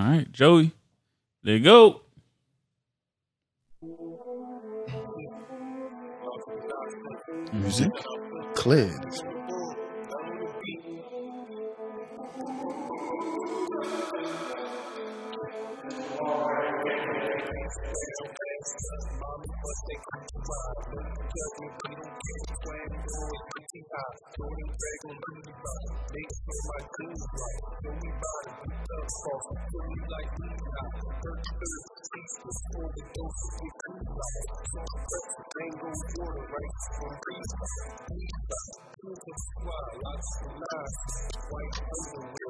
All right, Joey. There you go. Music working out, doing great on the body, make sure my dreams right, doing body, picked up off, doing like me now, third third, six to four, the dose of two right, strong breath, mango water, right, from green side, green side, pink and squad, lots of lies, white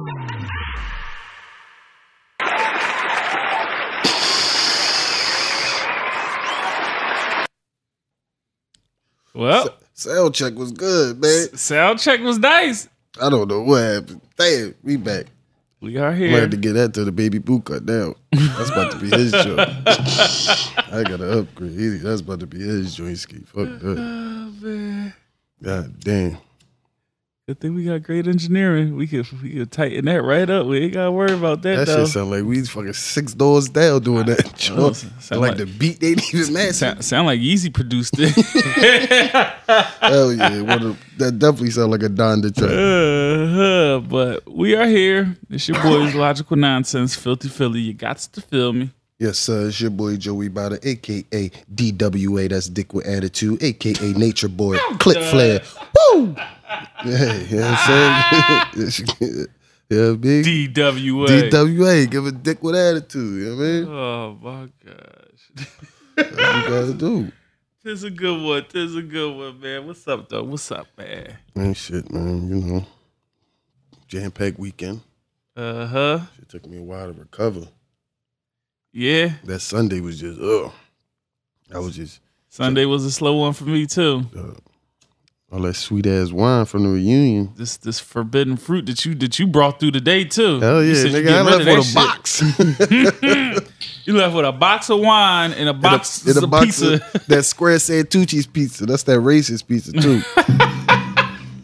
Well, Sound check was good, man. sound check was nice. I don't know what happened. Damn, we back. We are here. had to get that to the baby boot cut down. That's about to be his joint. I gotta upgrade. That's about to be his joint ski. Fuck that. Oh, man. God damn. Good thing we got great engineering. We could we could tighten that right up. We ain't gotta worry about that, That though. shit sound like we fucking six doors down doing that. Oh, joint. sound like, like- the beat ain't even matching. sound, sound like Yeezy produced it. Hell yeah. Of, that definitely sound like a Donda track. uh, but we are here. It's your boys, Logical Nonsense, Filthy Philly. You got to feel me. Yes, sir. It's your boy Joey Bada, aka DWA. That's Dick with Attitude, aka Nature Boy. Clip flare. Woo! Yeah, you know what I'm saying? yeah, big. DWA. DWA. Give a dick with attitude. You know what I mean? oh my gosh. That's what you gotta do. This is a good one. This is a good one, man. What's up, though? What's up, man? Man, shit, man. You know, jam packed weekend. Uh huh. It took me a while to recover. Yeah. That Sunday was just, ugh. I was just Sunday was a slow one for me too. All that sweet ass wine from the reunion. This this forbidden fruit that you that you brought through today too. Hell yeah, nigga. I left with a box. You left with a box of wine and a box in a of box pizza. of that square Santucci's pizza. That's that racist pizza too.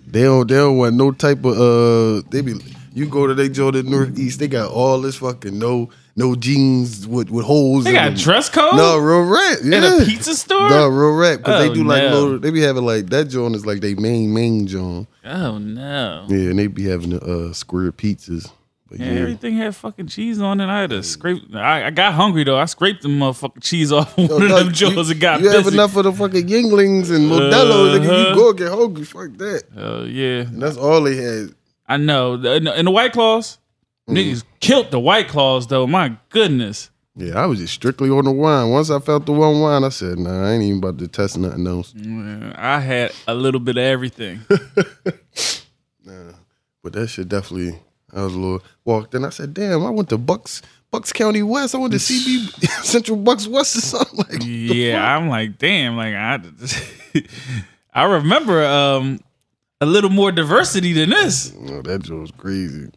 they don't they don't want no type of uh they be you go to they joint in Northeast, they got all this fucking no no jeans with, with holes They in got them. dress code No, real rap. Yeah. in a pizza store. No, real rap. Because Oh, they do like little, they be having like that joint is like they main main joint. Oh no! Yeah, and they be having the uh square pizzas. But Yeah, yeah, everything had fucking cheese on it. I had to scrape. I, I got hungry though. I scraped the motherfucking cheese off one Yo, of them jaws and got you have enough of the fucking Yuenglings and Modelo's, nigga. Uh-huh. You go get hungry. Fuck that. Oh yeah, And that's all they had. I know. In the, White Claws, Mm. niggas killed the White Claws though. My goodness. Yeah, I was just strictly on the wine. Once I felt the one wine, I said, nah, I ain't even about to test nothing else. Man, I had a little bit of everything. nah, But that shit definitely, I was a little walked in. I said, damn, I went to Bucks, Bucks County West. I went to CB Central Bucks West or something like yeah, I'm like, damn, like I, I remember um a little more diversity than this. No, that shit was crazy.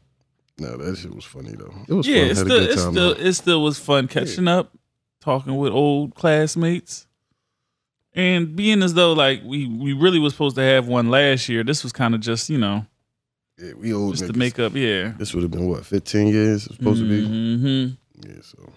No, that shit was funny though. It was Yeah, fun. it still, it still, it still was fun catching up, talking with old classmates, and being as though like we we really was supposed to have one last year. This was kind of just you know yeah, we old just to niggas. make up. Yeah, This would have been what, 15 years? Supposed to be. hmm Yeah, so.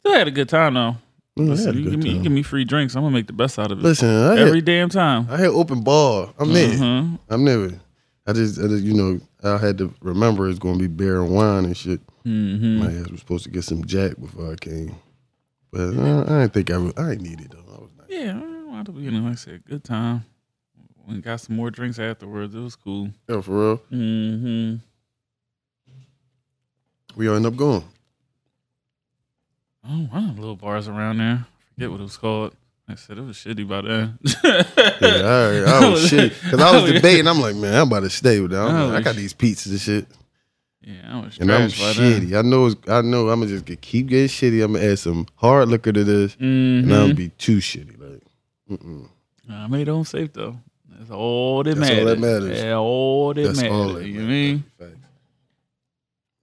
Still had a good time though. Mm, Listen, you give me you give me free drinks. I'm gonna make the best out of it Listen, I every had, damn time. I had open bar. I'm there. Mhm. I'm never. I just, I just, you know, I had to remember it's gonna be beer and wine and shit. Mhm. My ass was supposed to get some Jack before I came, but uh, I didn't think I, I didn't need it though. I was nice. Yeah, I you know, like I said, good time. We got some more drinks afterwards. It was cool. Yeah, for real. hmm We all end up going. Oh, the little bars around there. I forget what it was called. I said it was shitty by then. Yeah, I, I was shit because I was debating. I'm like, man, I'm about to stay with that. Like, I got these pizzas and shit. Yeah, I was And I'm by then. shitty. I know. It's, I know. I'm gonna just get, keep getting shitty. I'm gonna add some hard liquor to this, and I'm Mhm. gonna be too shitty. Like, mm-mm. I made it on safe though. That's all that That's all that matters. Yeah, all that that's matters. all. That you matters. mean?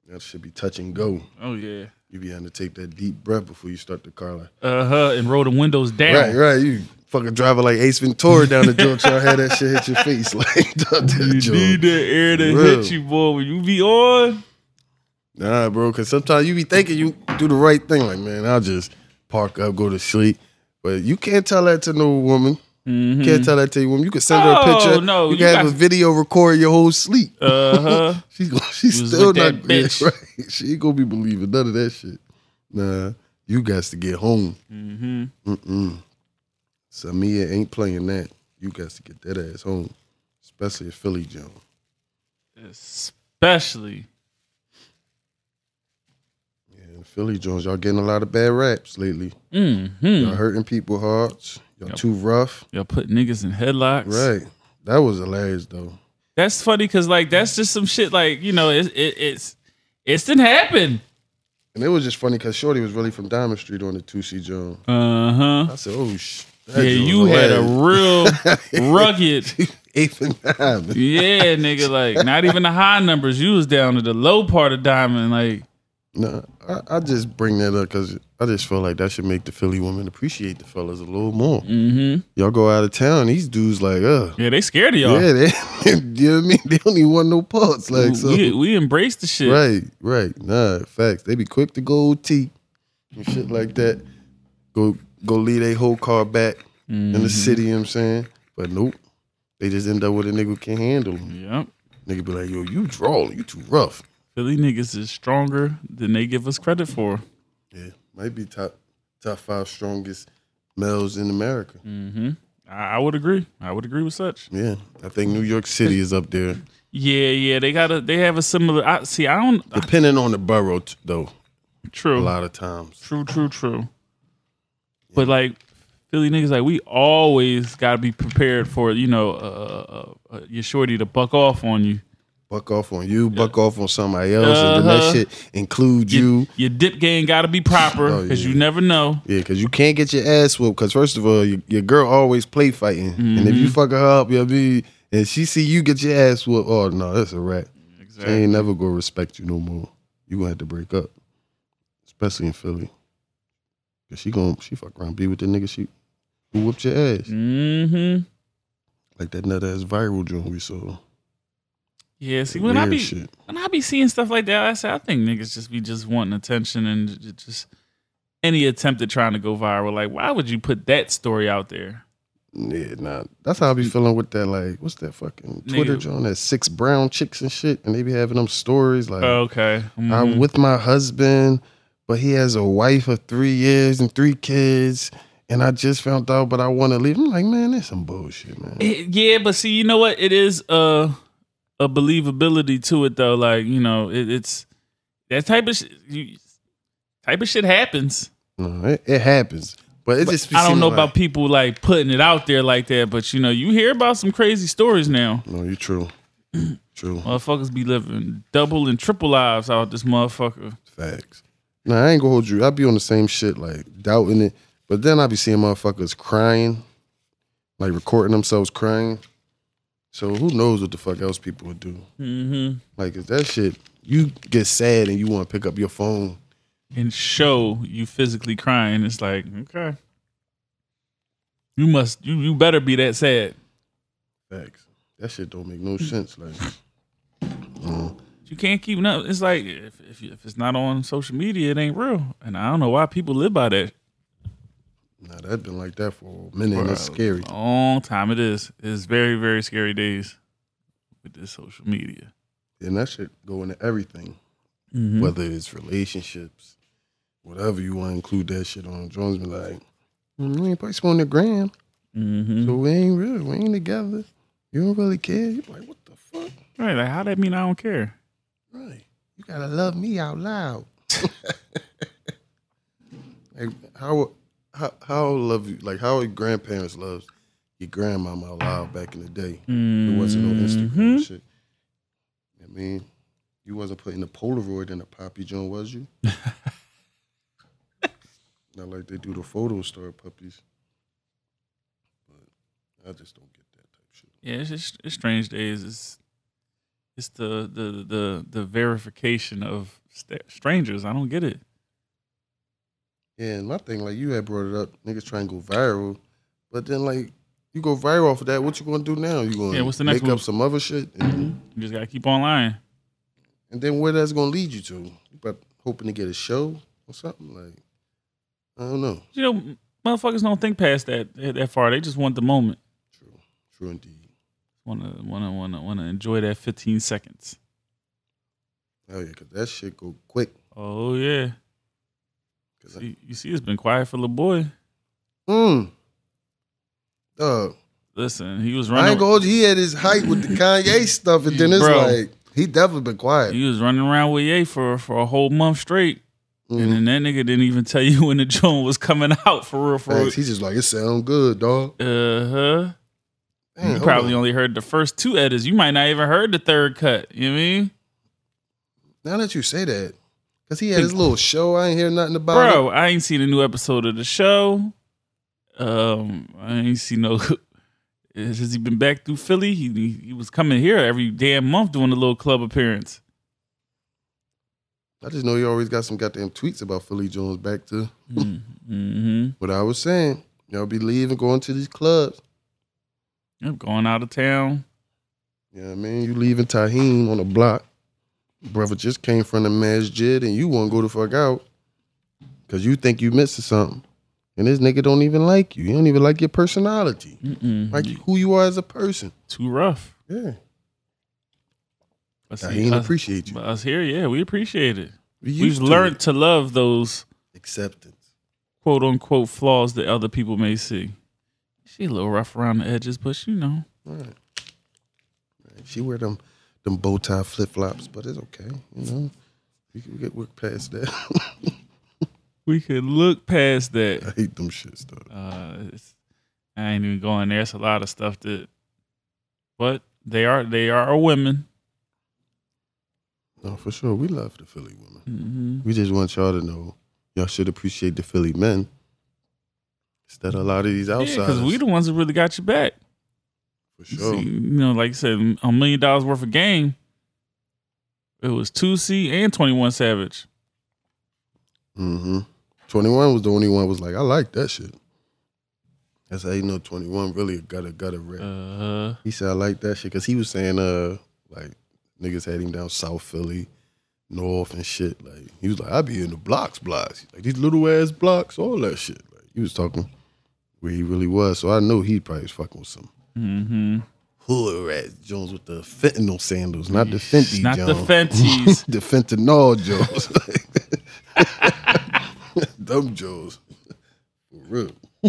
That should be touch and go. Oh yeah. You be having to take that deep breath before you start the car. Like, Uh huh. And roll the windows down. right, right. You fucking driving like Ace Ventura down the joint, to have that shit hit your face. Like, that You joint. need that air to real. hit you, boy. When you be on, Nah, bro, because sometimes you be thinking you do the right thing. Like, man, I'll just park up, go to sleep. But you can't tell that to no woman. Mhm. Can't tell that to a woman. You can send her a Oh, picture. no, you you can have got- a video record your whole sleep. uh huh. She's gonna, she's still not bitch. Yeah, right. She ain't gonna be believing none of that shit. Nah, you got to get home. mm-hmm. Mm-mm. Samia ain't playing that. You got to get that ass home, especially a Philly Jones. Especially. Yeah, Philly Jones, y'all getting a lot of bad raps lately. Mm-hmm. Y'all hurting people hearts. Y'all Yep. too rough. Y'all put niggas in headlocks. Right. That was hilarious though. That's funny because like that's just some shit. Like you know, it, it, it's it's didn't happen. And it was just funny because Shorty was really from Diamond Street on the 2C Jones. Uh huh. I said, oh, sh. Yeah, you had a real rugged. Eighth and Diamond. Yeah, nigga. Like not even the high numbers. You was down to the low part of diamond. Like No, I, I just bring that up because I just feel like that should make the Philly women appreciate the fellas a little more. mm-hmm. Y'all go out of town, these dudes like, uh, Yeah, they scared of y'all. yeah, they, you know what I mean? They don't even want no parts. Like, so, we we embrace the shit. right, right. Nah, facts. They be quick to go OT and shit like that. Go, go leave their whole car back in Mm-hmm. the city, you know what I'm saying? But nope. They just end up with a nigga who can't handle them. Yep. Nigga be like, yo, you drawing, you too rough. Philly niggas is stronger than they give us credit for. Yeah, might be top top five strongest males in America. Mm-hmm. I, I would agree. I would agree with such. Yeah, I think New York City is up there, Yeah, yeah. They got a. They have a similar. I see. I don't. depending on the borough t- though. True. A lot of times, True. True. True. But like Philly niggas, like we always got to be prepared for you know uh, uh, uh, your shorty to buck off on you. Buck off on you, buck off on somebody else, and then Uh-huh. that shit include you. your dip game got to be proper Oh, because yeah. you never know. Yeah, because you can't get your ass whooped. Because first of all, your, your girl always play fighting, and if Mm-hmm. you fuck her up, you'll be and she see you get your ass whooped. Oh no, that's a wrap. She ain't never gonna respect you no more. You gonna have to break up, especially in Philly. Cause she gonna she fuck around be with the nigga she who whooped your ass Mm-hmm. like that nut ass viral joint we saw. Yeah. See, when I be shit. when I be seeing stuff like that, I say I think niggas just be just wanting attention and just any attempt at trying to go viral. Like, why would you put that story out there? Yeah, nah. That's how I be feeling with that. Like, what's that fucking Twitter joint? That six brown chicks and shit, and they be having them stories like, Okay. I'm Mhm. with my husband, but he has a wife of three years and three kids, and I just found out, but I want to leave. I'm like, man, that's some bullshit, man. It- yeah, but see, you know what? It is a a believability to it though. Like you know, it, it's that type of sh- you, type of shit happens. No, it, it happens, but it just. I don't know like- about people like putting it out there like that, but you know, you hear about some crazy stories now. No, you true, true Motherfuckers be living double and triple lives out this motherfucker. facts. Nah, I ain't gonna hold you. I be on the same shit, like doubting it, but then I be seeing motherfuckers crying, like recording themselves crying. So who knows what the fuck else people would do? Mm-hmm. Like, is that shit? You get sad and you want to pick up your phone. And show you physically crying. It's like okay, you must you you better be that sad. Facts. That shit don't make no sense. Like, mm, You can't keep no. It's like if, if if it's not on social media, it ain't real. And I don't know why people live by that. Nah, that been like that for a minute. and That's a scary. Long time it is. It's very very scary days with this social media. And that shit go into everything, Mhm. whether it's relationships, whatever you want to include that shit on. Jones be like, mm, we ain't posting on the gram, Mhm. so we ain't real. We ain't together. You don't really care. You like, what the fuck? Right? Like how that mean I don't care? Right. You gotta love me out loud. like how how how love you like how your grandparents loves your grandmama alive back in the day. There wasn't no Instagram Mhm. shit. I mean, You wasn't putting the Polaroid in a poppy joint, was you? Not like they do the photo star puppies. But I just don't get that type shit. Yeah, it's just it's strange days. It's it's the the the the verification of st- strangers. I don't get it. Yeah, and my thing, like you had brought it up, niggas try and go viral, but then like you go viral off of that, what you gonna do now? You gonna Yeah, what's the next make up some other shit, and, You just gotta keep on lying. and then where that's gonna lead you to? You but hoping to get a show or something like I don't know. You know, motherfuckers don't think past that that far. They just want the moment. True, true indeed. Wanna wanna wanna wanna enjoy that 15 seconds. Oh yeah, cause that shit go quick. Oh yeah. 'Cause I- you see, it's been quiet for the boy. Mm. Dog. Listen, he was running. I ain't gonna hold you. He had his hype with the Kanye stuff, and then it's Bro. like he definitely been quiet. He was running around with Ye for for a whole month straight, Mhm. and then that nigga didn't even tell you when the joint was coming out for real. For real. He's just like it sound good, dog. Uh huh. You probably on. only heard the first two edits. You might not even heard the third cut. You know what I mean? Now that you say that, because he had his little show, I ain't hear nothing about it. Bro, I ain't seen a new episode of the show. Um, I ain't seen no. Has he been back through Philly? He, he was coming here every damn month doing a little club appearance. I just know he always got some goddamn tweets about Philly Jones back to Mm-hmm. what I was saying. Y'all be leaving, going to these clubs. Yep, going out of town. Yeah, know what I mean? You leaving Tahim on the block. Brother just came from the masjid and you want to go the fuck out because you think you missing something. And this nigga don't even like you. He don't even like your personality. Mm-mm. Like who you are as a person. too rough. Yeah. See, he ain't us- appreciate you. but us here, yeah, we appreciate it. We We've to learned it. to love those acceptance. quote unquote flaws that other people may see. She a little rough around the edges, but you know. Right. Right. She wear them them bow tie flip flops, but it's okay. You know, we can get work past that. We could look past that. I hate them shits though. Uh, it's, I ain't even going there. It's a lot of stuff that, but they are they are women. No, for sure. We love the Philly women. hmm We just want y'all to know y'all should appreciate the Philly men instead of a lot of these Yeah, outsiders. because we the ones that really got your back. For See, sure. you know, like I said, a million dollars worth of game. It was two C and Twenty One Savage. Mm-hmm. Twenty one was the only one was like, I like that shit. That's how you know twenty one really got a a rep. Uh, He said I like that shit because he was saying uh like niggas had him down South Philly, North and shit. Like he was like I be in the blocks, blocks, like these little ass blocks, all that shit. Like he was talking where he really was. So I know he probably was fucking with some mm-hmm. hood rat Jones with the fentanyl sandals, not the Fenty Not the Jones. Fenties. the fentanyl Jones. Dumb Joes. For real.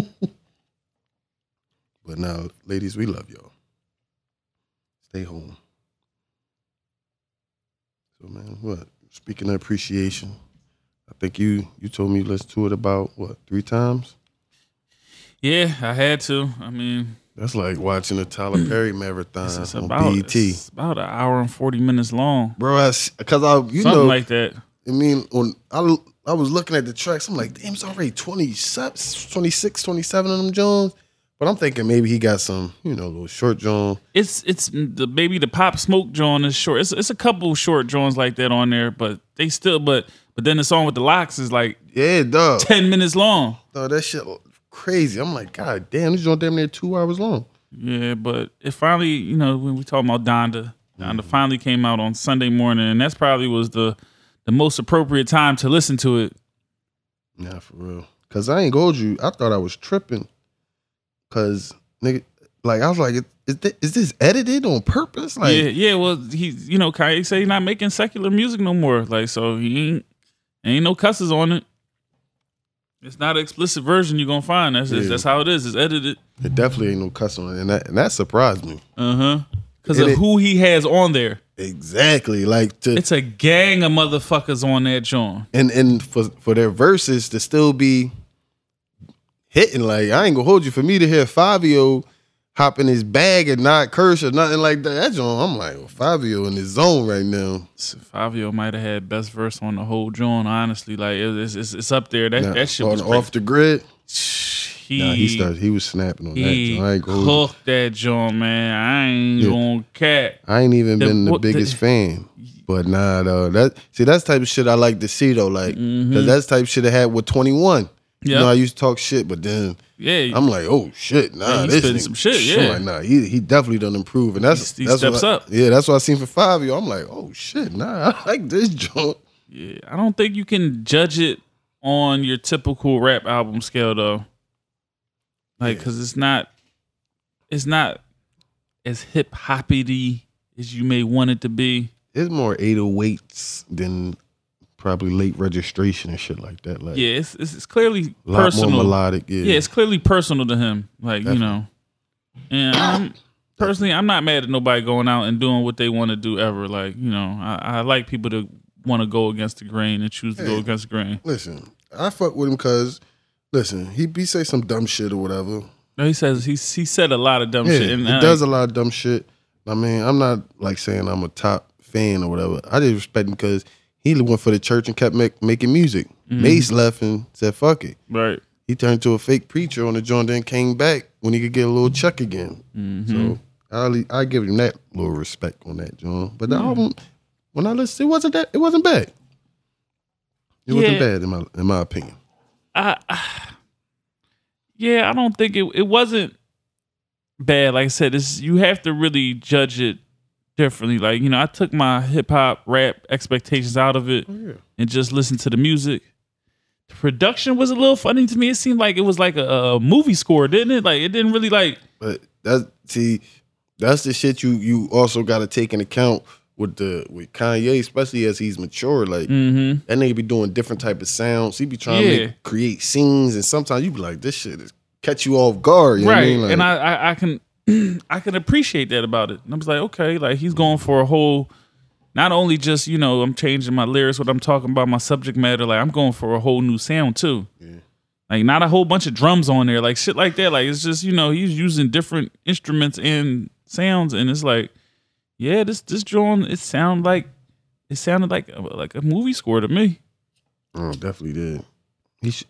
but now, ladies, we love y'all. Stay home. So man, what? Speaking of appreciation, I think you you told me you listened to it about what, three times? yeah, I had to. I mean, That's like watching a Tyler mm. Perry marathon it's, it's on about BET. it's about an hour and forty minutes long. Bro, I, cause I you Something know like that. I mean, on I, I was looking at the tracks. I'm like, damn, it's already 27, 26, 27 of them Jones. But I'm thinking maybe he got some, you know, little short John. It's it's the baby the pop smoke joint is short. It's it's a couple short joints like that on there, but they still but but then the song with the LOX is like Yeah, dog. ten minutes long. Dog, that shit crazy. I'm like, God damn, this joint damn near two hours long. Yeah, but it finally, you know, when we talk about Donda, Donda mm. finally came out on Sunday morning, and that's probably was the the most appropriate time to listen to it. Nah, for real. Cause I ain't go you. I thought I was tripping. Cause nigga, like I was like, is this, is this edited on purpose? Like, yeah, yeah. Well, he, you know, Kanye say he's not making secular music no more. Like, so he ain't ain't no cusses on it. It's not an explicit version you're gonna find. That's Yeah. that's how it is. It's edited. it definitely ain't no cuss on and that and that surprised me. Uh huh. Because of it- who he has on there. Exactly. Like to It's a gang of motherfuckers on that joint. and and for for their verses to still be hitting like I ain't gonna hold you for me to hear Fivio hop in his bag and not curse or nothing like that. That joint, I'm like, well, Fivio in his zone right now. Fivio might have had best verse on the whole joint. Honestly, like it's it's, it's up there. That Now, that shit was off the grid. He, Nah, he started. He was snapping on that. he Joint. I ain't, gonna hold you. cooked that joint, man. I ain't Yeah. gonna cat. I ain't even The- been the what the- biggest fan. But nah, though. That see, that's type of shit I like to see though. Like, Mm-hmm. cause that's type of shit I had with Twenty One. You Yeah. know, I used to talk shit, but then Yeah, I'm like, oh shit, nah, Yeah, this nigga- some shit, I'm yeah. like, nah, he he definitely done improve, and that's He- he that's steps what I- up. Yeah, that's what I seen for Fivio. I'm like, oh shit, nah, I like this joint. yeah. I don't think you can judge it on your typical rap album scale though. Like, Yeah. cause it's not, it's not as hip hoppity as you may want it to be. It's more 808s than probably late registration and shit like that. Like, Yeah, it's it's, it's clearly a lot personal. more melodic. Yeah, yeah, it's clearly personal to him. Like you know, and I'm, personally, I'm not mad at nobody going out and doing what they want to do ever. Like you know, I, I like people to want to go against the grain and choose to go against the grain. listen, I fuck with him because, listen, he be say some dumb shit or whatever. No, he says he he said a lot of dumb Yeah, shit. And he uh, does a lot of dumb shit. I mean, I'm not like saying I'm a top fan or whatever. I just respect him because he went for the church and kept make, making music. Mm-hmm. Mase left and said, "Fuck it." right. He turned to a fake preacher on the joint, then came back when he could get a little check again. Mm-hmm. So I I give him that little respect on that joint. But the Mm. album, when I listened, it wasn't that. It wasn't bad. It wasn't bad in my in my opinion. I, I yeah, I don't think it it wasn't bad. Like I said, it's you have to really judge it differently. Like you know, I took my hip hop rap expectations out of it yeah. and just listened to the music. The production was a little funny to me. It seemed like it was like a, a movie score, didn't it? Like it didn't really like. But that's see, that's the shit you you also got to take in account with the with Kanye, especially as he's mature. Like Mm-hmm. that nigga be doing different type of sounds. He be trying Yeah. to make, create scenes, and sometimes you be like, this shit is catch you off guard. You know what I right mean? Like, and I, I i can i can appreciate that about it and i was like okay like he's going for a whole not only just you know i'm changing my lyrics what i'm talking about my subject matter like i'm going for a whole new sound too Yeah. like not a whole bunch of drums on there like shit like that like it's just you know he's using different instruments and sounds and it's like yeah this this drawing it sound like it sounded like a, like a movie score to me Oh, definitely did. He sh-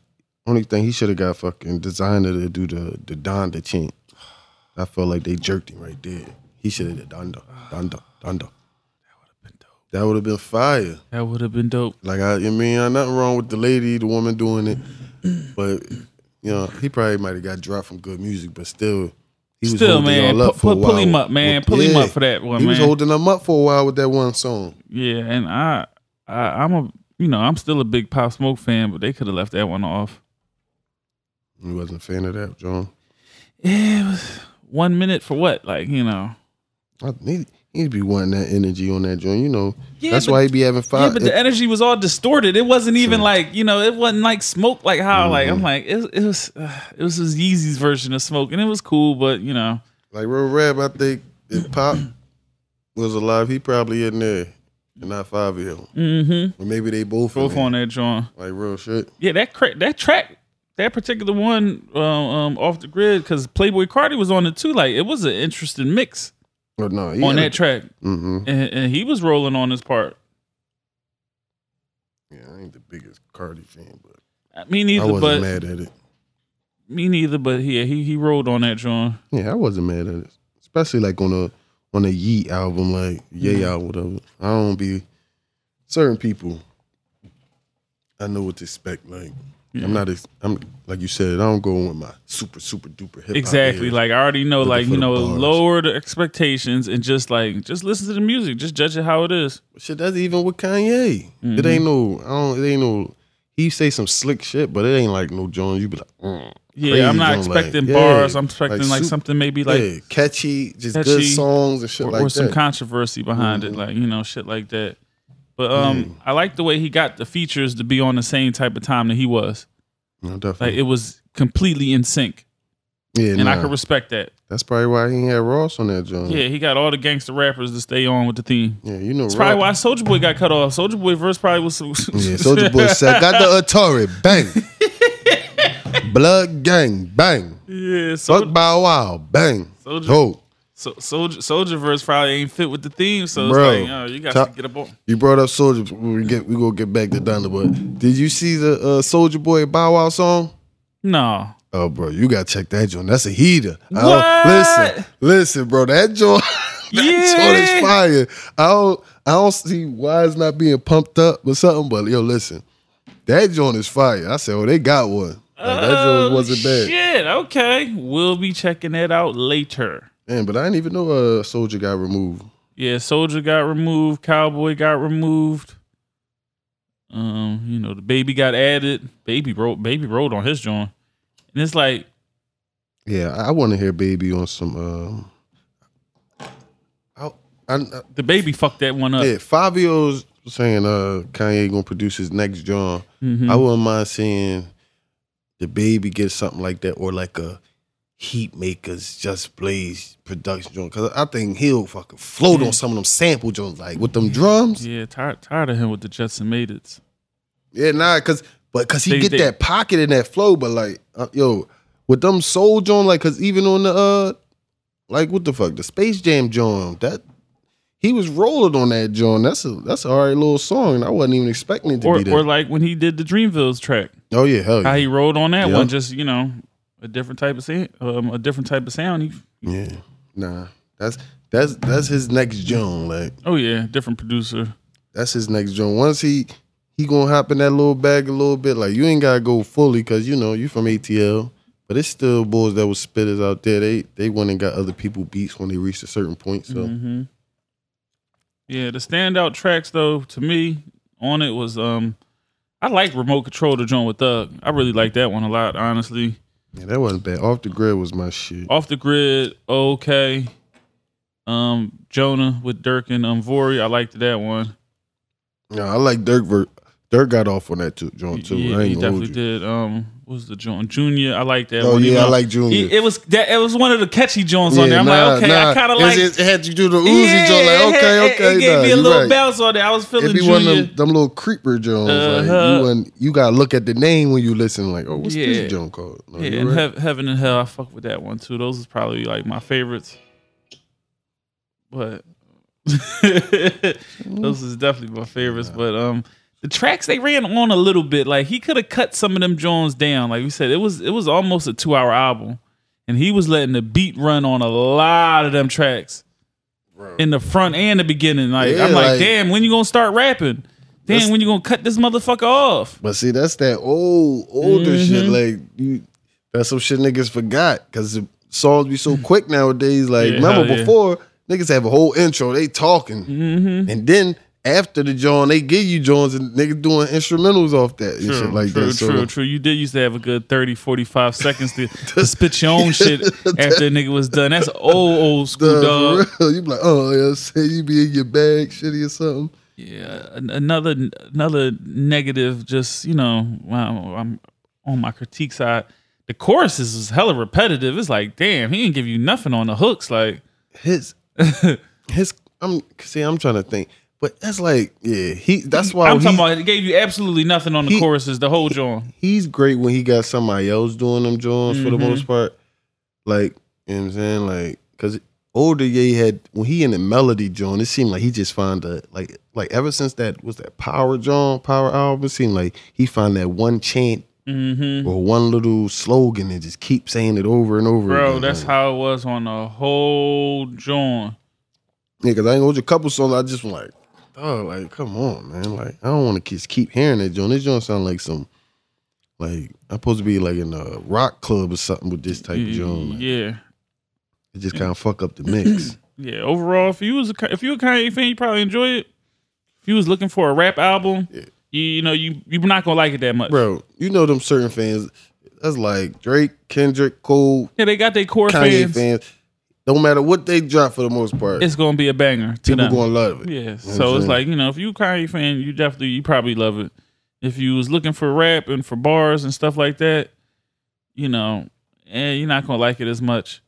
only thing he should have got fucking designer to do the the Donda chant. I felt like they jerked him right there. He should have done Donda, Donda, Donda. That would have been though. That would have been fire. that would have been dope Like I, I mean, uh, nothing wrong with the lady, the woman doing it, but you know, he probably might have got dropped from good music, but still, he was Still, man, y'all up for a pu- pull him up, man. Pull him up for that one, He was holding them up for a while with that one song. Yeah, and I, I I'm a you know I'm still a big Pop Smoke fan, but they could have left that one off. He wasn't a fan of that, John. Yeah, it was one minute for what? Like you know. I, he he'd be wanting that energy on that joint. You know, Yeah, that's but- why he be having Yeah, five. but the energy was all distorted. It wasn't even like you know, it wasn't like smoke. Like how like Mm-hmm. I'm like it, it was uh, it was his Yeezy's version of smoke, and it was cool, but you know. like Real Rap, I think if Pop was alive, he probably in there, and not five of them. Mm-hmm. Or maybe they both. Both on that joint. Like real shit. Yeah, that cra- that track, that particular one, uh, um, off the grid, because Playboi Carti was on it too. Like it was an interesting mix But no, on that track, Mm-hmm. and, and he was rolling on his part. Yeah, I ain't the biggest Carti fan, but Uh, Me I neither, wasn't but mad at it. me neither. But yeah, he he rolled on that joint. Yeah, I wasn't mad at it. Especially like on a on a Yeet album, like Yeah Mm-hmm. yeah whatever. I don't be certain people. I know what to expect. Like I'm not. ex- I'm like you said. I don't go in with my super super duper hip hop. Exactly. Like I already know, like you know, bars. lower the expectations and just like just listen to the music, just judge it how it is. shit. That's even with Kanye. It Mm-hmm. ain't no. I don't. It ain't no. He say some slick shit, but it ain't like no Jones. You be like, mm, Yeah, I'm not joint, like, expecting yeah, bars. I'm expecting like, sup- something maybe like yeah, catchy, just catchy, good songs and shit or, like or some that. Mm-hmm. controversy behind it, like you know, shit like that. But um, I like the way he got the features to be on the same type of time that he was. No, Like it was completely in sync, yeah, and I nah. can respect that. That's probably why he had Ross on that joint. Yeah, he got all the gangster rappers to stay on with the theme. Yeah, you know. That's probably why Soulja Boy got cut off. Soulja Boy verse probably was. Yeah, Soulja Boy said, "Got the Atari, bang, blood gang, bang, yeah, fuck Soulja, Bow Wow, bang." Soulja, Dope. So, Soulja, Soulja verse probably ain't fit with the theme, so Bro, it's like, oh, you got to get up on. You brought up Soulja. We get we gonna get back to Donda, but did you see the uh, Soulja Boy Bow Wow song? No, Oh, bro, you gotta check that joint. That's a heater. What? listen, listen, bro. That joint, that joint is fire. I don't, I don't see why it's not being pumped up or something. But yo, listen, that joint is fire. I said, oh, they got one. Like, that joint Oh, wasn't bad. Shit, okay, we'll be checking that out later. Man, but I didn't even know a uh, Soulja got removed. Yeah, Soulja got removed, Cowboy got removed. Um, you know, DaBaby got added. Baby wrote, baby wrote on his joint, and it's like, Yeah, I, I want to hear Baby on some. Um, I, I, DaBaby fucked that one up. Yeah, Fivio's saying uh Kanye gonna produce his next John. Mhm. I wouldn't mind seeing DaBaby get something like that or like a Heatmakerz Just Blaze production joint. Cause I think he'll fucking float on some of them sample joints, like with them drums. Yeah, Yeah, tired, tired of him with the Made It. Yeah, nah, cause but cause he They- get they- that pocket and that flow, but like uh, yo, with them soul joint, like cause even on the uh like what the fuck, the Space Jam joint, that he was rolling on that joint. That's a that's a alright little song. And I wasn't even expecting it to Or, be that. or like when he did the Dreamville's track, oh yeah, hell yeah. how he rolled on that Yeah. one, just you know, a different type of sound, um, a different type of sound. He, Yeah. Nah. That's that's that's his next joint. Like oh yeah, different producer. that's his next joint. Once he he gonna hop in that little bag a little bit. Like you ain't gotta go fully because you know you from ATL. But it's still boys that was spitters out there. They they went and got other people beats when they reached a certain point. So hmm Yeah, the standout tracks though to me on it was um, I like remote control to join with Thug. I really like that one a lot, honestly. Yeah, that wasn't bad. Off the grid was my shit. Off the grid, okay. Um, Jonah with Durk and um Vory, I liked that one. Yeah, I like Durk. Ver- Durk got off on that too, joint too. Yeah, I he ain't gonna definitely did. Um, what was the joint? Junya, I like that Oh one. yeah, even I like Junya. he- it was that it was one of the catchy joints on there. I'm nah, like, okay, nah. I kind of like. it, it had you do the Uzi Yeah, joint. Like okay, it- okay, It, gave nah, me a little right. bounce on there. I was feeling It be Junya. one of them, them little creeper joints. Uh-huh. you and you gotta look at the name when you listen. Like, oh, what's Yeah. this joint called? No, Yeah, and right. Heav- Heaven and Hell, I fuck with that one too. Those is probably like my favorites. But those is definitely my favorites. But um, the tracks they ran on a little bit. Like he could have cut some of them Jones down. Like we said, it was it was almost a two hour album, and he was letting the beat run on a lot of them tracks in the front and the beginning. Like Yeah, I'm like, like- damn, when you gonna start rapping? Damn, when you gonna cut this motherfucker off? But see, that's that old older shit. Mm-hmm. Like you, that's some shit niggas forgot because songs be so quick nowadays. Like Yeah, remember yeah. before niggas have a whole intro, they talking, Mm-hmm. and then after the joint, they give you joints and niggas doing instrumentals off that and True, shit like true, that. So true, true. You did used to have a good 30, 45 seconds to, to spit your own shit after a nigga was done. That's old, old school, Duh, dog. real. You be like, oh yeah, say you be in your bag, shitty or something. Yeah, another another negative. Just you know, wow, I'm on my critique side. The choruses is hella repetitive. It's like, damn, he didn't give you nothing on the hooks. Like, His his I'm see, I'm trying to think. But that's like, yeah, he that's why I'm talking about, it gave you absolutely nothing on the he- choruses. The whole joint. he's great when he got somebody else doing them joints for the most part. Like, you know what I'm saying? Like, cause older Ye had when he in the melody joint, it seemed like he just found a like like ever since that was that power joint, power album, it seemed like he found that one chant Mm-hmm. or one little slogan and just keep saying it over and over Bro, again. that's like, how it was on the whole joint. Yeah, cause I ain't hold you a couple songs. I just like, oh, like come on, man. Like I don't want to just keep hearing that joint. This joint sound like some, like I'm supposed to be like in a rock club or something with this type of joint. Like, Yeah. It just kind of fuck up the mix. Yeah, overall, if you was a, if you a Kanye fan, you probably enjoy it. If you was looking for a rap album, Yeah. you, you know you you're not gonna like it that much. Bro, you know them certain fans. That's like Drake, Kendrick, Cole, Yeah, they got their core Kanye fans. fans. No matter what they drop for the most part, It's gonna be a banger to people them. gonna love it. yeah, You know so it's saying? like you know if you a Kanye fan, you definitely you probably love it. If you was looking for rap and for bars and stuff like that, you know, eh, you're not gonna like it as much.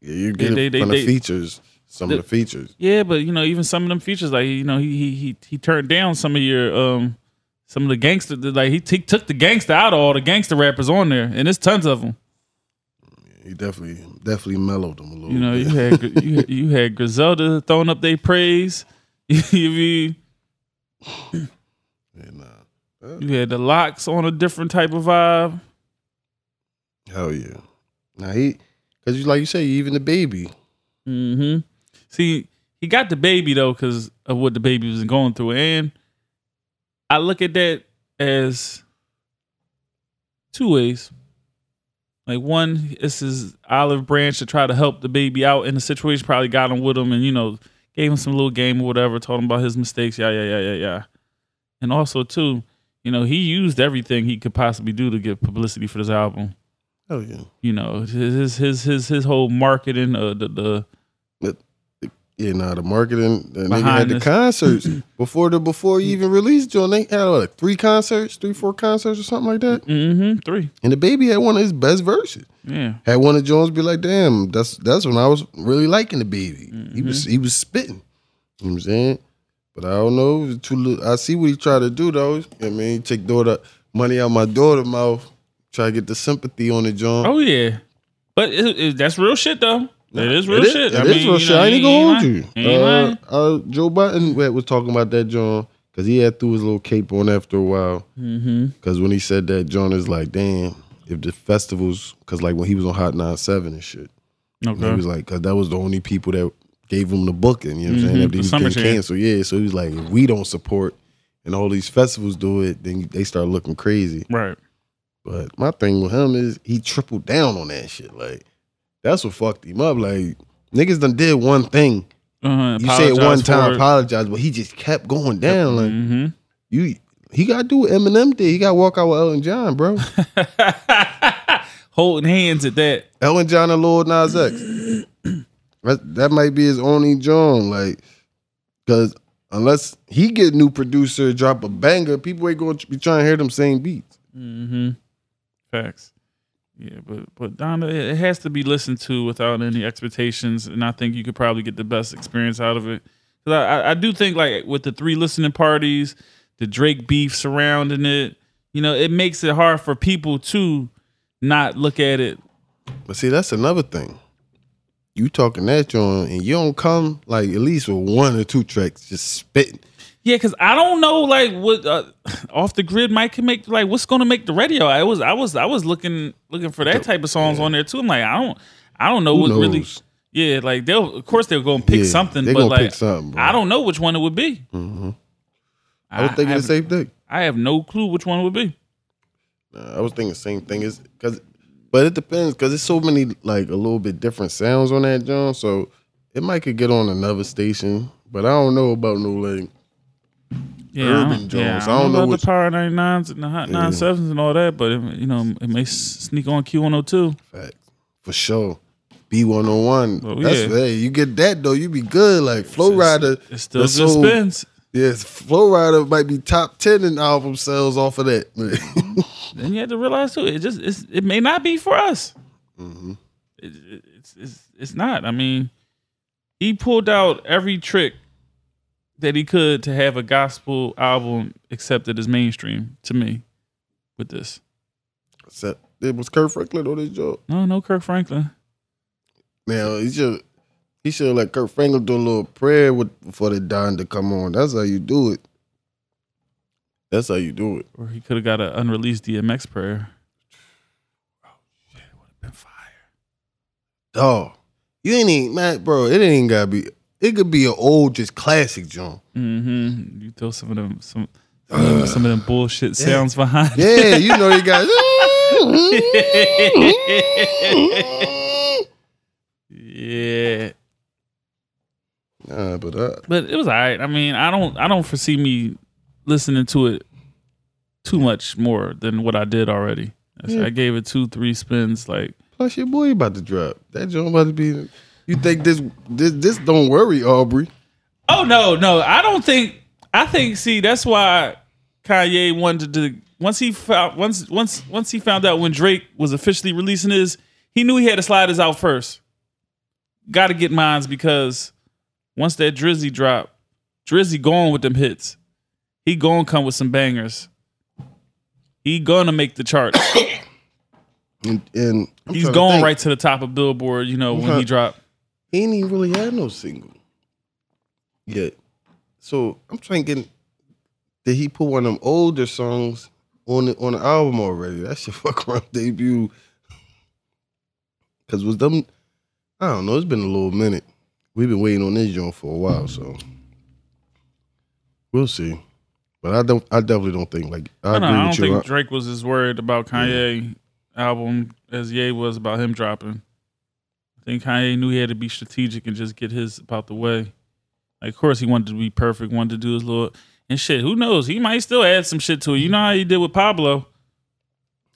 Yeah, you get they- they- they- the features. Some the- of the features. Yeah, but you know, even some of them features, like you know, he he he he turned down some of your um some of the gangster, like he, he took the gangster out of all the gangster rappers on there, and there's tons of them. He definitely definitely mellowed them a little. You know, bit. you had you, had- you had Griselda throwing up their praise. you mean And, uh, you had the LOX on a different type of vibe. hell yeah. Now he, cause you like you say, even DaBaby. Mm hmm See, he got DaBaby though because of what DaBaby was going through, and I look at that as two ways. Like one, this is olive branch to try to help DaBaby out in the situation. Probably got him with him, and you know, gave him some little game or whatever. Told him about his mistakes. Yeah, yeah, yeah, yeah, yeah. And also too, you know, he used everything he could possibly do to get publicity for this album. Oh yeah. You know, his his his his whole marketing, uh, the the Yeah, nah, the marketing, the nigga had the concerts before the before he even released John. They had like three concerts, three, four concerts or something like that. mm-hmm, three. And DaBaby had one of his best verses. Yeah. Had one of Jones be like, damn, that's that's when I was really liking DaBaby. He was Mm-hmm. he was spitting. You know what I'm saying? But I don't know. Too little. I see what he tried to do though. I mean, take daughter money out my daughter mouth, try to get the sympathy on the John. Oh yeah, but it, it, that's real shit though. It is real It is- shit. It I is mean, real you shit. know, I ain't gonna hold you. Uh, uh, Joe Budden was talking about that John because he had threw his little cape on after a while. Mm-hmm. Because when he said that, John is like, damn, if the festivals, because like when he was on Hot 97 and shit, Okay. he was like, because that was the only people that gave him the booking. You know what I'm Mhm, saying? After the he was Summer getting canceled, yeah. So he was like, if we don't support and all these festivals do it, then they start looking crazy. right. But my thing with him is he tripled down on that shit. Like that's what fucked him up. Like niggas done did one thing. Uh-huh. You say it one time, apologize, but he just kept going down. Like hmm you, he got to do what Eminem did. He got to walk out with Elton John, bro. Holding hands at that. Elton John and Lil Nas X. that, that might be his only John. Like, because unless he get new producer, drop a banger, people ain't gonna be trying to hear them same beats. Mm-hmm. Facts. Yeah, but but Donda, it has to be listened to without any expectations, and I think you could probably get the best experience out of it. I, I do think like with the three listening parties, the Drake beef surrounding it, you know, it makes it hard for people to not look at it. But see, that's another thing. You talking that John, and you don't come like at least with one or two tracks just spitting. Yeah, because I don't know like what uh, off the grid might can make like what's going to make the radio. I was I was I was looking looking for that type of songs on there too. I'm like I don't I don't know Who what knows? really. Yeah, like they'll of course they're go and pick Yeah, something, but gonna like something. I don't know which one it would be. Mm-hmm. I was thinking I the same thing. I have no clue which one it would be. Nah, I was thinking the same thing. Is because, but it depends because there's so many like a little bit different sounds on that John. So it might could get on another station, but I don't know about no like. Yeah, Urban I don't, Jones. yeah, I I don't don't know know about the Power 99s and the Hot Yeah. 97s and all that, but it, you know it may sneak on Q102. Facts. For sure. B101. Oh, That's yeah. hey, you get that though, you be good. Like Flo Rida. It still just spins. Yes, Flo Rida might be top ten in album sales off of that. then you have to realize too, it just it's, it may not be for us. Mm-hmm. It, it- it's it's it's not. I mean, he pulled out every trick that he could to have a gospel album accepted as mainstream. To me, with this, So, it was Kirk Franklin on this job. no, no, Kirk Franklin. Now he should he should let Kirk Franklin do a little prayer with for the Don to come on. That's how you do it. That's how you do it. Or he could have got an unreleased DMX prayer. Oh shit, it would have been fire. Dog. You ain't even man, bro. It ain't gotta be. It could be an old, just classic John. Mm-hmm. You throw some of them some some, of them- some of them bullshit sounds behind. Yeah, you know you got. yeah. nah, but uh, But it was alright. I mean, I don't I don't foresee me listening to it too much more than what I did already. I Yeah. I gave it two, three spins. Like, plus your boy about to drop. That John about to be. You think this this this don't worry Aubrey? oh no, no, I don't think. I think. See, that's why Kanye wanted to. Once he found once once once he found out when Drake was officially releasing his, he knew he had to slide his out first. Got to get mines because once that Drizzy drop, Drizzy going with them hits. He gonna come with some bangers. He gonna make the chart. And, and He's going think. right to the top of Billboard. You know when he dropped. He ain't even really had no single yet. So I'm trying to get. Did he put one of them older songs on the on the album already? That shit fuck around debut. Cause was them, I don't know. It's been a little minute. We've been waiting on this joint for a while, so we'll see. But I don't. I definitely don't think like I, I, don't, agree I don't with you. think Drake was as worried about Kanye album as Ye was about him dropping. I think Kanye knew he had to be strategic and just get his about the way. Like, of course, he wanted to be perfect, wanted to do his little and shit. Who knows? He might still add some shit to it. You know how he did with Pablo.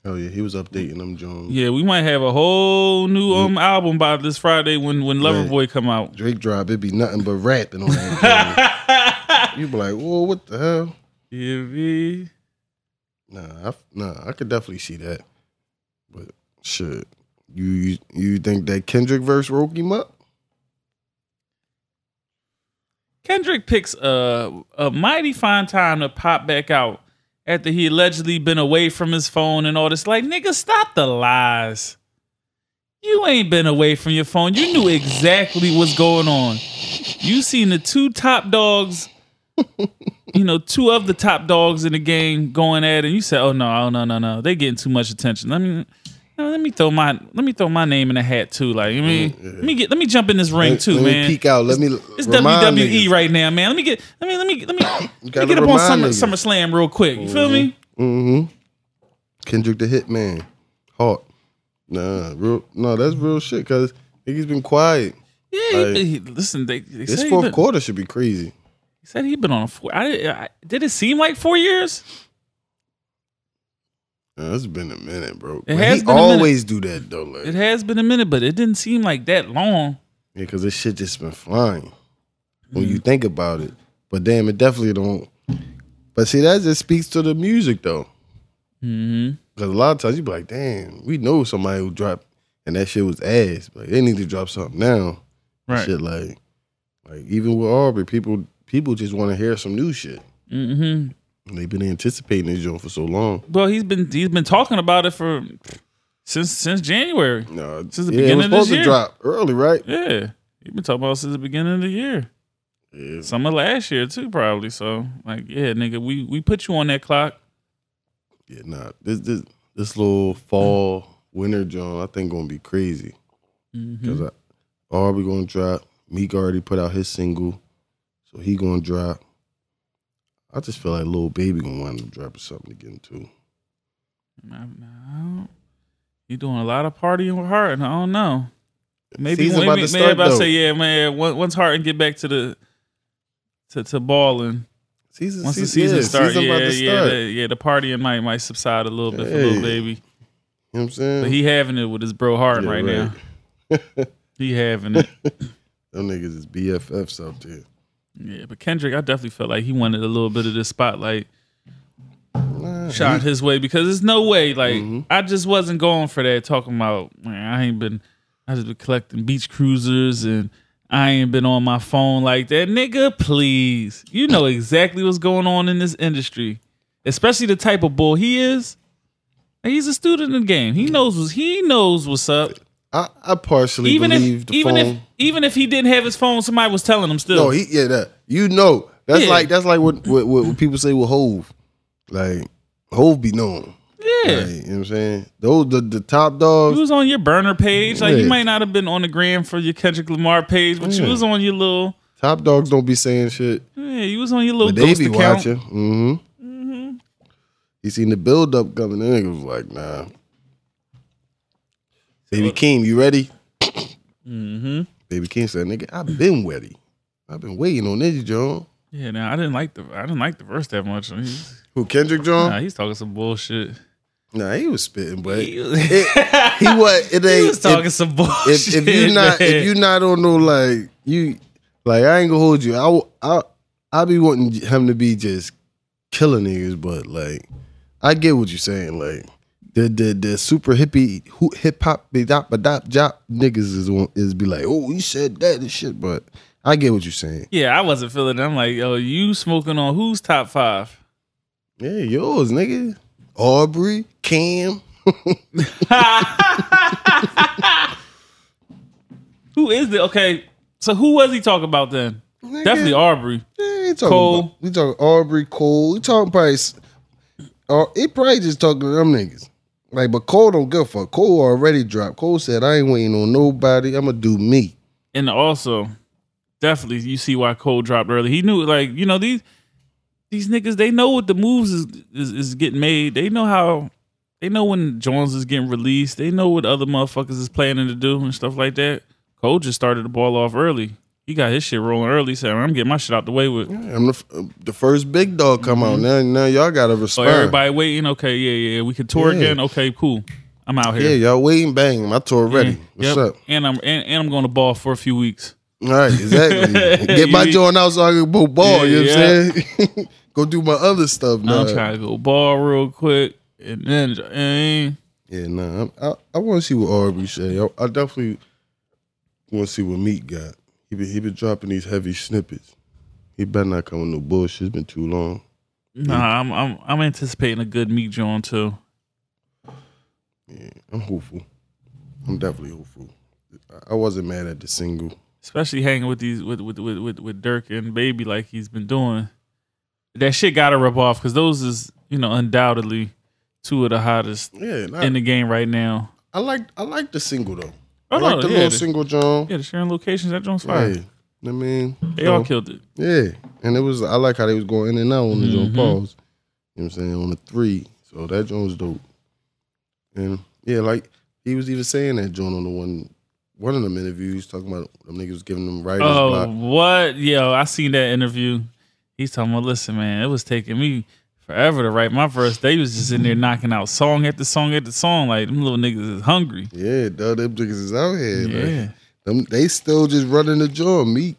oh yeah, he was updating them Jones. Yeah, we might have a whole new um album by this Friday when when. Loverboy come out. Drake drop, it'd be nothing but rapping on that. joint. you be like, whoa, what the hell? Yeah, V. Nah, I, nah, I could definitely see that. But shit, you you, think that Kendrick verse woke him up? Kendrick picks a a mighty fine time to pop back out after he allegedly been away from his phone and all this. Like, nigga, stop the lies. You ain't been away from your phone. You knew exactly what's going on. You seen the two top dogs, you know, two of the top dogs in the game going at it, and you said, "Oh no, oh no, no, no, they getting too much attention." I me, let me throw my, let me throw my name in a hat too. Like, I mean, let me get, let me jump in this ring Let- too, let man. me peek out. Let me. It's remind WWE niggas. right now, man. Let me get let me let me let me let me get up on Summer niggas. SummerSlam real quick. You feel me? Mm-hmm. Kendrick the Hitman, hot. Nah, real. No, that's real shit. Cause niggas been quiet. Yeah. Like, he, he- listen, they, they This fourth been, quarter should be crazy. he said he'd been on a four. I, I did it seem like four years? Nah, it's been a minute, bro. It has he been always do that though. Like, It has been a minute, but it didn't seem like that long. Yeah, because this shit just been flying when Mm-hmm. you think about it. But damn, it definitely don't. But see, that just speaks to the music though. hmm Because a lot of times you be like, damn, we know somebody who dropped and that shit was ass. Like they need to drop something now. Right. Shit like, like even with Aubrey, people people just want to hear some new shit. hmm And they've been anticipating this joint for so long. Well, he's been he's been talking about it for since since January. No, Since the yeah, it beginning was of this supposed year. to drop early, right? Yeah, he's been talking about it since the beginning of the year. Yeah. Some of last year too, probably. So, like, yeah, nigga, we we put you on that clock. Yeah, nah. This this this little fall winter joint, I think gonna be crazy. Mhm. Cause I, Aubrey gonna drop. Meek already put out his single, so he gonna drop. I just feel like Lil Baby gonna wind up dropping something again too. No. You doing a lot of partying with Harden. I don't know. Maybe Season maybe, about to maybe start, about say yeah, man. Once Harden get back to the to to balling, Season, once the season, season yeah, starts, season yeah, to yeah, the, yeah, the partying might might subside a little bit for Lil Baby. You know what I'm saying? But he having it with his bro Harden Yeah, right, right. now. He having it. Them niggas is BFFs out there. Yeah, but Kendrick, I definitely felt like he wanted a little bit of this spotlight Nah, shot his way because there's no way. Like Mhm. I just wasn't going for that. Talking about man, I ain't been. I just been collecting beach cruisers and I ain't been on my phone like that, nigga. Please, you know exactly what's going on in this industry, especially the type of bull he is. He's a student in the game. He knows what's he knows what's up. I, I partially Even believe if the even phone. if even if he didn't have his phone, somebody was telling him still. no, he yeah that you know that's Yeah. like that's like what, what what people say with Hove, like Hove be known. yeah. Like, you know what I'm saying? Those the, the top dogs. You was on your burner page. Like you might not have been on the gram for your Kendrick Lamar page, but you was on your little Top dogs don't be saying shit, yeah, you was on your little but they be account. watching. Mm-hmm. Mm-hmm. He seen the build up coming. The He was like, nah. Baby Keem, you ready? Mm-hmm. Baby Keem said, nigga, I've been ready. I've been waiting on this, John. Yeah, now I didn't like the I didn't like the verse that much. He's, Who Kendrick John? nah, he's talking some bullshit. Nah, he was spitting, but He was, it, he was. It he was talking if, some bullshit. if, if you not, man. if you not on no like you, like I ain't gonna hold you. I I I be wanting him to be just killing niggas, but like I get what you're saying. Like the the the super hippie hip hop dop dop jop niggas is is be like, oh, you said that and shit, but I get what you're saying. yeah, I wasn't feeling it. I'm like, yo, you smoking on who's top five? Yeah, yours, nigga. Aubrey, Cam. who is it? Okay, so who was he talking about then? Nigga, Definitely Aubrey. Yeah, he talking Cole. About, we talking Aubrey Cole. We talking probably. Or uh, he probably just talking to them niggas. Like, but Cole don't give a fuck. Cole already dropped. Cole said, "I ain't waiting on nobody. I'm gonna do me." And also, definitely, you see why Cole dropped early. He knew, like, you know, these these niggas, they know what the moves is, is is getting made. They know how, they know when Jones is getting released. They know what other motherfuckers is planning to do and stuff like that. Cole just started the ball off early. He got his shit rolling early. So "I'm getting my shit out the way with." I'm the, f- uh, the first big dog come out now. Now y'all gotta So respond. Mm-hmm. Oh, everybody waiting. Okay, yeah, yeah, we can tour Yeah. again. Okay, cool. I'm out here. yeah, y'all waiting. Bang, my tour ready. What's Yep. up? And I'm and, and I'm going to ball for a few weeks. All right, exactly. Get my joint out so I can go ball. Yeah, you know what I'm saying? go do my other stuff now. I'm trying to go ball real quick, and then and Yeah, nah. I'm- I I want to see what Aubrey say. I, I definitely want to see what Meat got. He been he been dropping these heavy snippets. He better not come with no bullshit. It's been too long. nah, I'm I'm I'm anticipating a good Meek John too. Yeah, I'm hopeful. I'm definitely hopeful. I- wasn't mad at the single. Especially hanging with these with with with with, with Durk and Baby like he's been doing. That shit got to rub off because those is you know undoubtedly two of the hottest Yeah, I, in the game right now. I like I like the single though. Oh, I like no, the yeah, little the- single John. Yeah, the sharing locations that Jones fire. Yeah, I mean, They so- all killed it. Yeah, and it was I like how they was going in and out on the joint Mhm. pause. You know what I'm saying on the three, so that joint was dope. And yeah, like he was even saying that joint on the one one of them interviews talking about them niggas giving them writers Oh, block. what? Yo, I seen that interview. He's talking about, listen, man, it was taking me forever to write my verse. They was just in there knocking out song after song after song. Like, them little niggas is hungry. Yeah, dog, them niggas is out here. Yeah. man. Them, they still just running the joint. Me,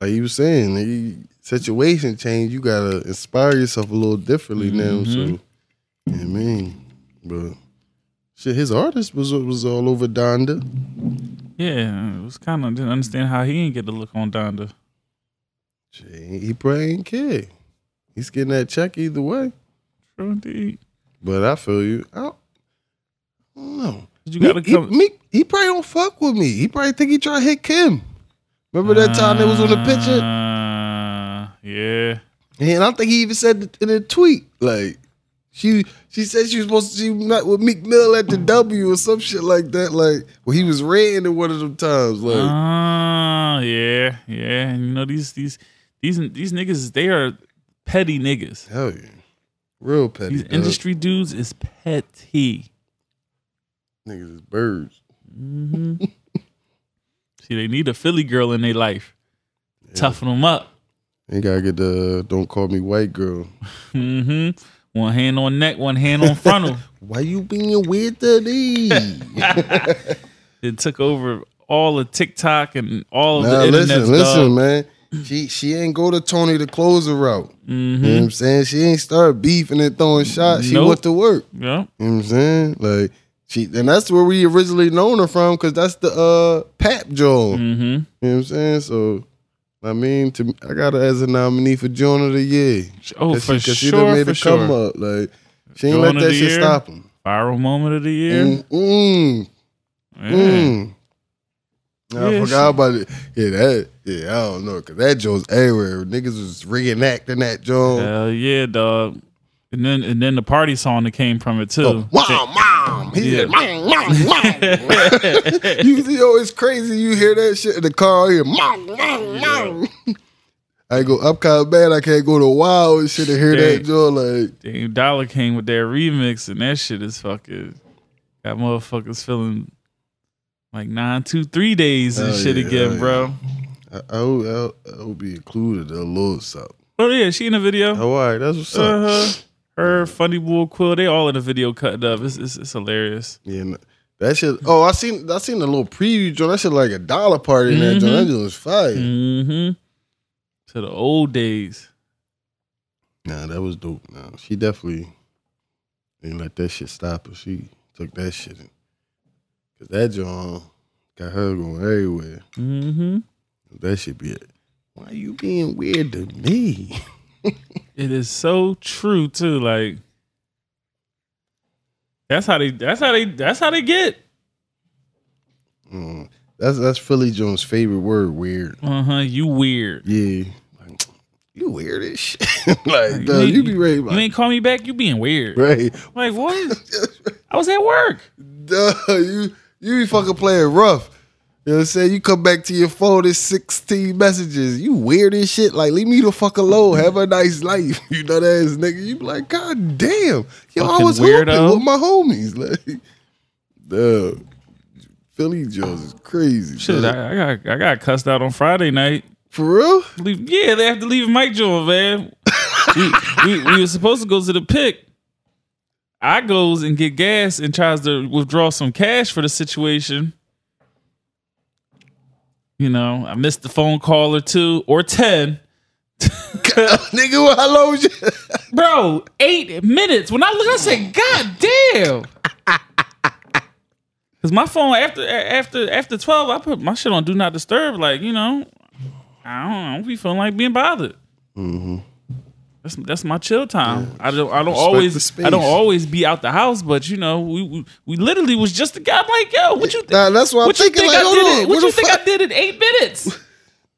like you was saying, he, situation change. You gotta inspire yourself a little differently now. So, Mhm. yeah, I mean, but shit, his artist was was all over Donda. Yeah, it was kind of, didn't understand how he didn't get the look on Donda. Shit, he probably ain't care. He's getting that check either way. True indeed. But I feel you. I don't, I don't know. You gotta he, come. He, me, he probably don't fuck with me. He probably think he try to hit Kim. Remember that time they was on the picture? Uh, yeah. And I think he even said in a tweet, like she she said she was supposed to she met with Meek Mill at the W or some shit like that. Like well, he was ranting at one of them times. Like Uh, yeah, yeah. And you know, these, these, these, these niggas, they are petty niggas. hell yeah, real petty. These dog. industry dudes is petty. niggas is birds. hmm See, they need a Philly girl in their life. Toughen them up. They gotta get the don't call me white girl. hmm One hand on neck, one hand on frontal. Why you being weird to me? it took over all of TikTok and all of Nah, the internet. listen, listen, man. She she ain't go to Tony the closer route. hmm You know what I'm saying? She ain't start beefing and throwing shots. She Nope. went to work. Yeah. You know what I'm saying? Like she and that's where we originally known her from because that's the uh Pap Joan. hmm You know what I'm saying? So I mean, to I got her as a nominee for Joan of the Year. Oh, for she sure, done made for a come sure. up. Like she ain't Joan let that shit Year? stop him. Viral moment of the year. Mm, mm, Yeah. mm. I Yeah, forgot about it. Yeah, that. Yeah, I don't know, cause that Joe's everywhere. Niggas was reenacting that Joe. Hell yeah, dog. And then and then the party song that came from it too. Oh, mom, mom. He Yeah. said, mom, mom, mom. you, you know, it's crazy. You hear that shit in the car. Here, mom, mom, mom. I go up kind of bad. I can't go to Wild and shit and hear that Dang. Joe. Like, Dame Dollar came with that remix, and that shit is fucking got motherfuckers feeling like nine, two, three days and shit yeah, again, bro. I, I, would, I, I would be included a little something. Oh yeah, she in the video. Oh, all right, that's what's up. Uh huh. Her, Funny Bull, Quill, they all in the video cutting up. It's, it's, it's hilarious. Yeah, that shit. Oh, I seen I seen the little preview joint. That shit like a dollar party in that joint. That joint was fire. Mm-hmm. To the old days. Nah, that was dope. Nah, she definitely didn't let that shit stop her. She took that shit in. Cause that joint got her going everywhere. Mm-hmm. That should be it. Why you being weird to me? It is so true too. Like That's how they. That's how they. That's how they get. Mm. That's that's Philly Jones' favorite word. Weird. Uh huh. You weird. Yeah. Like, you weird as shit. like, dog, you, be ready. You ain't call me back. You being weird. Right. Like what? I was at work. Duh, you you be fucking playing rough. You know what I'm saying? You come back to your phone, there's 16 messages. You weird as shit. Like, leave me the fuck alone. Have a nice life. You know that ass nigga. You be like, God damn. Yo, I Fucking was weirdo. weirdo. with my homies. Like, duh. Philly Jones is crazy. Shit. I, I got I got cussed out on Friday night. For real? Leave, yeah, they have to leave Mike Jones, man. we, we we were supposed to go to the pick. I goes and get gas and tries to withdraw some cash for the situation. You know, I missed the phone call or two or ten. nigga, how long was you? Bro, eight minutes. When I look, I said, God damn. Cause my phone after after after twelve, I put my shit on do not disturb. Like you know, I don't, I don't be feeling like being bothered. Mm-hmm. That's that's my chill time. I don't I don't always. I don't always be out the house, but you know we we, we literally was just a guy. I'm like, yo, what you th- Nah, that's what I'm thinking. think Like, I did it? What What you think fuck? I did in eight minutes?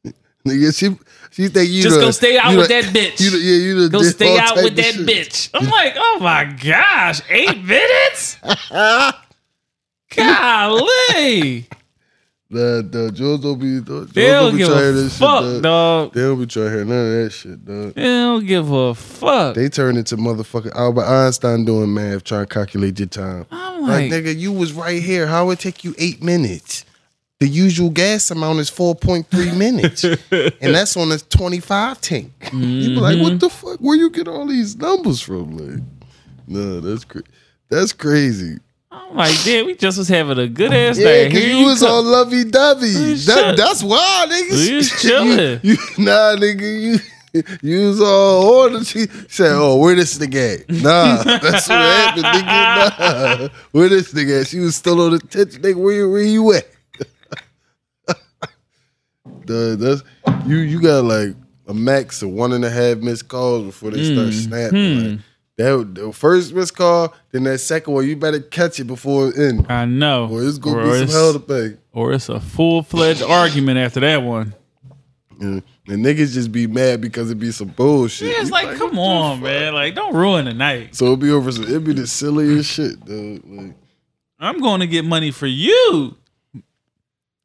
Nigga, she she think you Just the- go stay out with the- that bitch. You the, yeah, you the Go stay out with that shit. bitch. I'm like, oh my gosh, eight minutes? Golly. The the Jones don't be Jones They don't be give trying a this fuck, shit. Dog. dog. They don't be trying to hear none of that shit, dog. They don't give a fuck. They turn into motherfucking Albert Einstein doing math, trying to calculate your time. I'm Like, like, nigga, you was right here. How it take you eight minutes? The usual gas amount is four point three minutes, and that's on a twenty five tank. You be like, Mm-hmm. what the fuck? Where you get all these numbers from? Like, no, that's crazy. That's crazy. I'm like, damn, we just was having a good ass Yeah, night. because Here you was come. all lovey dovey. That, that's why, nigga. We was chilling. You, you, nah, nigga, you. You was all ordered. She said, "Oh, where this nigga at?" Nah, that's what happened, nigga. Nah, where this nigga at? She was still on the tension. Nigga, where, where you at? Duh, that's you. You got like a max of one and a half missed calls before they start mm-hmm. snapping. Like, that the first missed call, then that second one, you better catch it before it ends. I know. Boy, it's gonna or, be some hell to pay. or it's a full fledged argument after that one. And, and niggas just be mad because it be some bullshit. Yeah, it's You like, come on, man. Like, don't ruin the night. So it be over. Some, it'd be the silliest shit, dude. Like, I'm going to get money for you.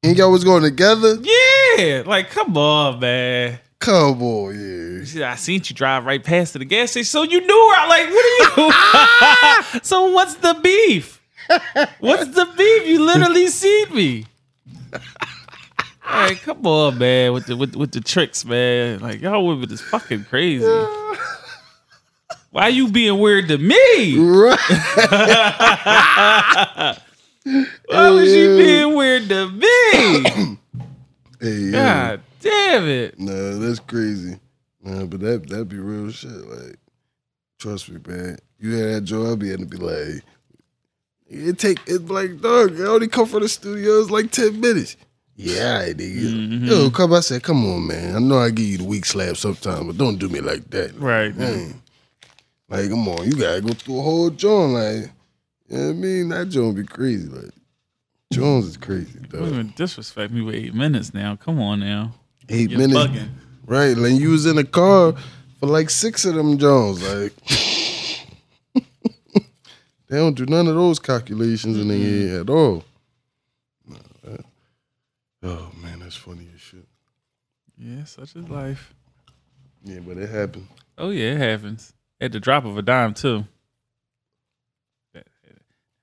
and y'all was going together. Yeah. Like, come on, man. Come on, yeah. She said, I seen you drive right past to the gas station. So you knew her. Like, what are you? so what's the beef? What's the beef? You literally seen me. Hey, come on, man, with the with, with the tricks, man. Like y'all women is fucking crazy. Why you being weird to me? Right. Why was you being weird to me? Hey, yeah. God damn it. Nah, that's crazy. Nah, but that that be real shit. Like, trust me, man. You had that job, I'll be able to be like, it take it like dog. I only come from the studio. It's like ten minutes. Yeah, right, nigga. Mm-hmm. Yo, come. I said, come on, man. I know I give you the weak slap sometimes, but don't do me like that. Right. Man. Like, come on, you gotta go through a whole joint. Like, you know what I mean? That joint be crazy. Like, Jones is crazy, Don't even disrespect me with eight minutes now. Come on now. Eight You're minutes. bugging. Right, like you was in the car for like six of them Jones. Like they don't do none of those calculations in their head at all. Nah, that- oh man, that's funny as shit. Yeah, such is life. Yeah, but it happened. Oh yeah, it happens. At the drop of a dime too.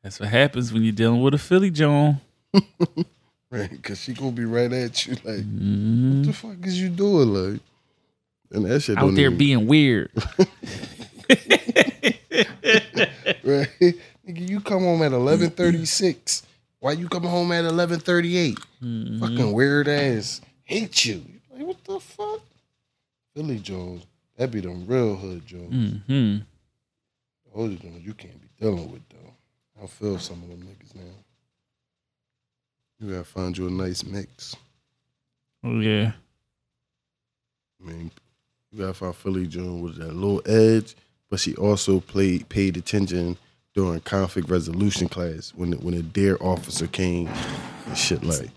That- That's what happens when you're dealing with a Philly Joan. Right, cause she gonna be right at you like, Mhm. what the fuck is you doing? Like, and that shit Out there even- being weird. right. Nigga, you come home at eleven thirty six. Why you come home at eleven thirty eight? Mhm. Fucking weird ass. Hate you. Like, what the fuck? Philly Jones. That be them real hood Jones. Mhm. Those Jones you can't be dealing with. I feel some of them niggas now. You gotta find you a nice mix. Oh yeah. I mean, you gotta find Philly Jones with that little edge, but she also played paid attention during conflict resolution class when the, when a dare officer came and shit like.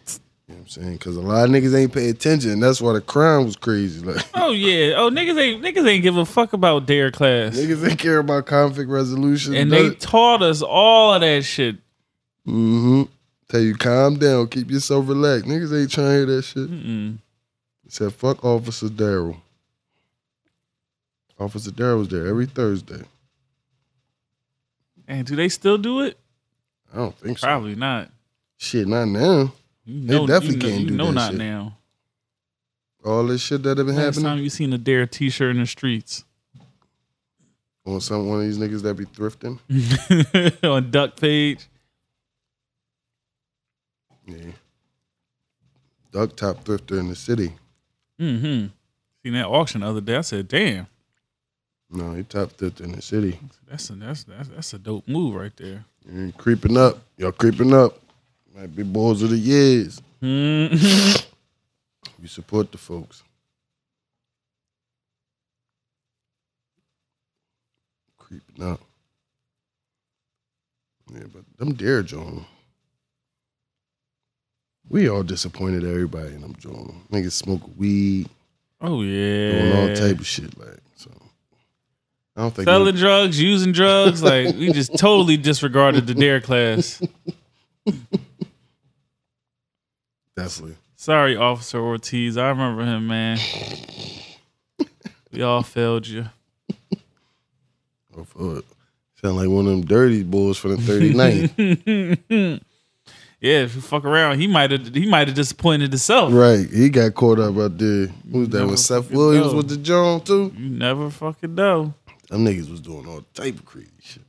You know what I'm saying? Because a lot of niggas ain't pay attention. And that's why the crime was crazy. Like Oh yeah. Oh niggas ain't niggas ain't give a fuck about dare class. niggas ain't care about conflict resolution. and they taught us all of that shit. mm-hmm. Tell you calm down, keep yourself relaxed. Niggas ain't trying to hear that shit. Mm-mm. He said, fuck Officer Daryl. Officer Daryl was there every Thursday. And do they still do it? I don't think so. Probably not. Shit, not now. You They definitely you know, can't you do know that not shit. now. All this shit that have been Last happening time you seen a dare T-shirt in the streets on some one of these niggas that be thrifting. on Duck page. Yeah. Duck top thrifter in the city. Mm-hmm. Seen that auction the other day. I said, "Damn, No, he top thrifter in the city. that's a that's that's, that's a dope move right there." You creeping up. Y'all creeping up. Might be balls of the years. Hmm. You support the folks. Creeping up. Yeah, but them dare Joan. We all disappointed everybody in them Joan. Niggas smoke weed, oh doing yeah, all type of shit like so. I don't think selling drugs, using drugs. Like we just totally disregarded the dare class. definitely. Sorry, Officer Ortiz. I remember him, man. we all failed you. Oh, fuck. Sound like one of them dirty boys from the 39th. yeah, if you fuck around, he might have he might have disappointed himself. right. He got caught up out there. Who was that? Was Seth Williams know. with the Joan too? You never fucking know. Them niggas was doing all type of crazy shit.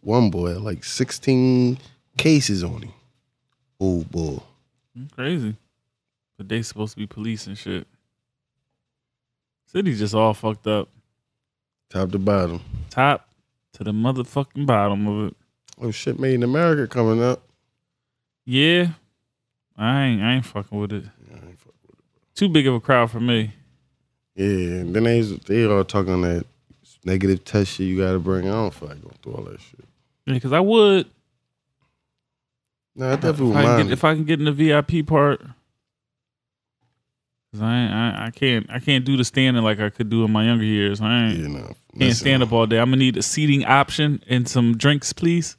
One boy had like 16 cases on him. Oh boy. Crazy. But they supposed to be police and shit. City's just all fucked up. Top to bottom. Top to the motherfucking bottom of it. Oh shit, Made in America coming up. Yeah. I ain't I ain't fucking with it. Yeah, I ain't with it. Too big of a crowd for me. Yeah, and then they they all talking that negative test shit you gotta bring. I don't feel like going through all that shit. Yeah, cause I would Nah, I definitely if I, can get, if I can get in the VIP part. Cause I, ain't, I I can't I can't do the standing like I could do in my younger years. I ain't you know, can't listen, stand up all day. I'm gonna need a seating option and some drinks, please.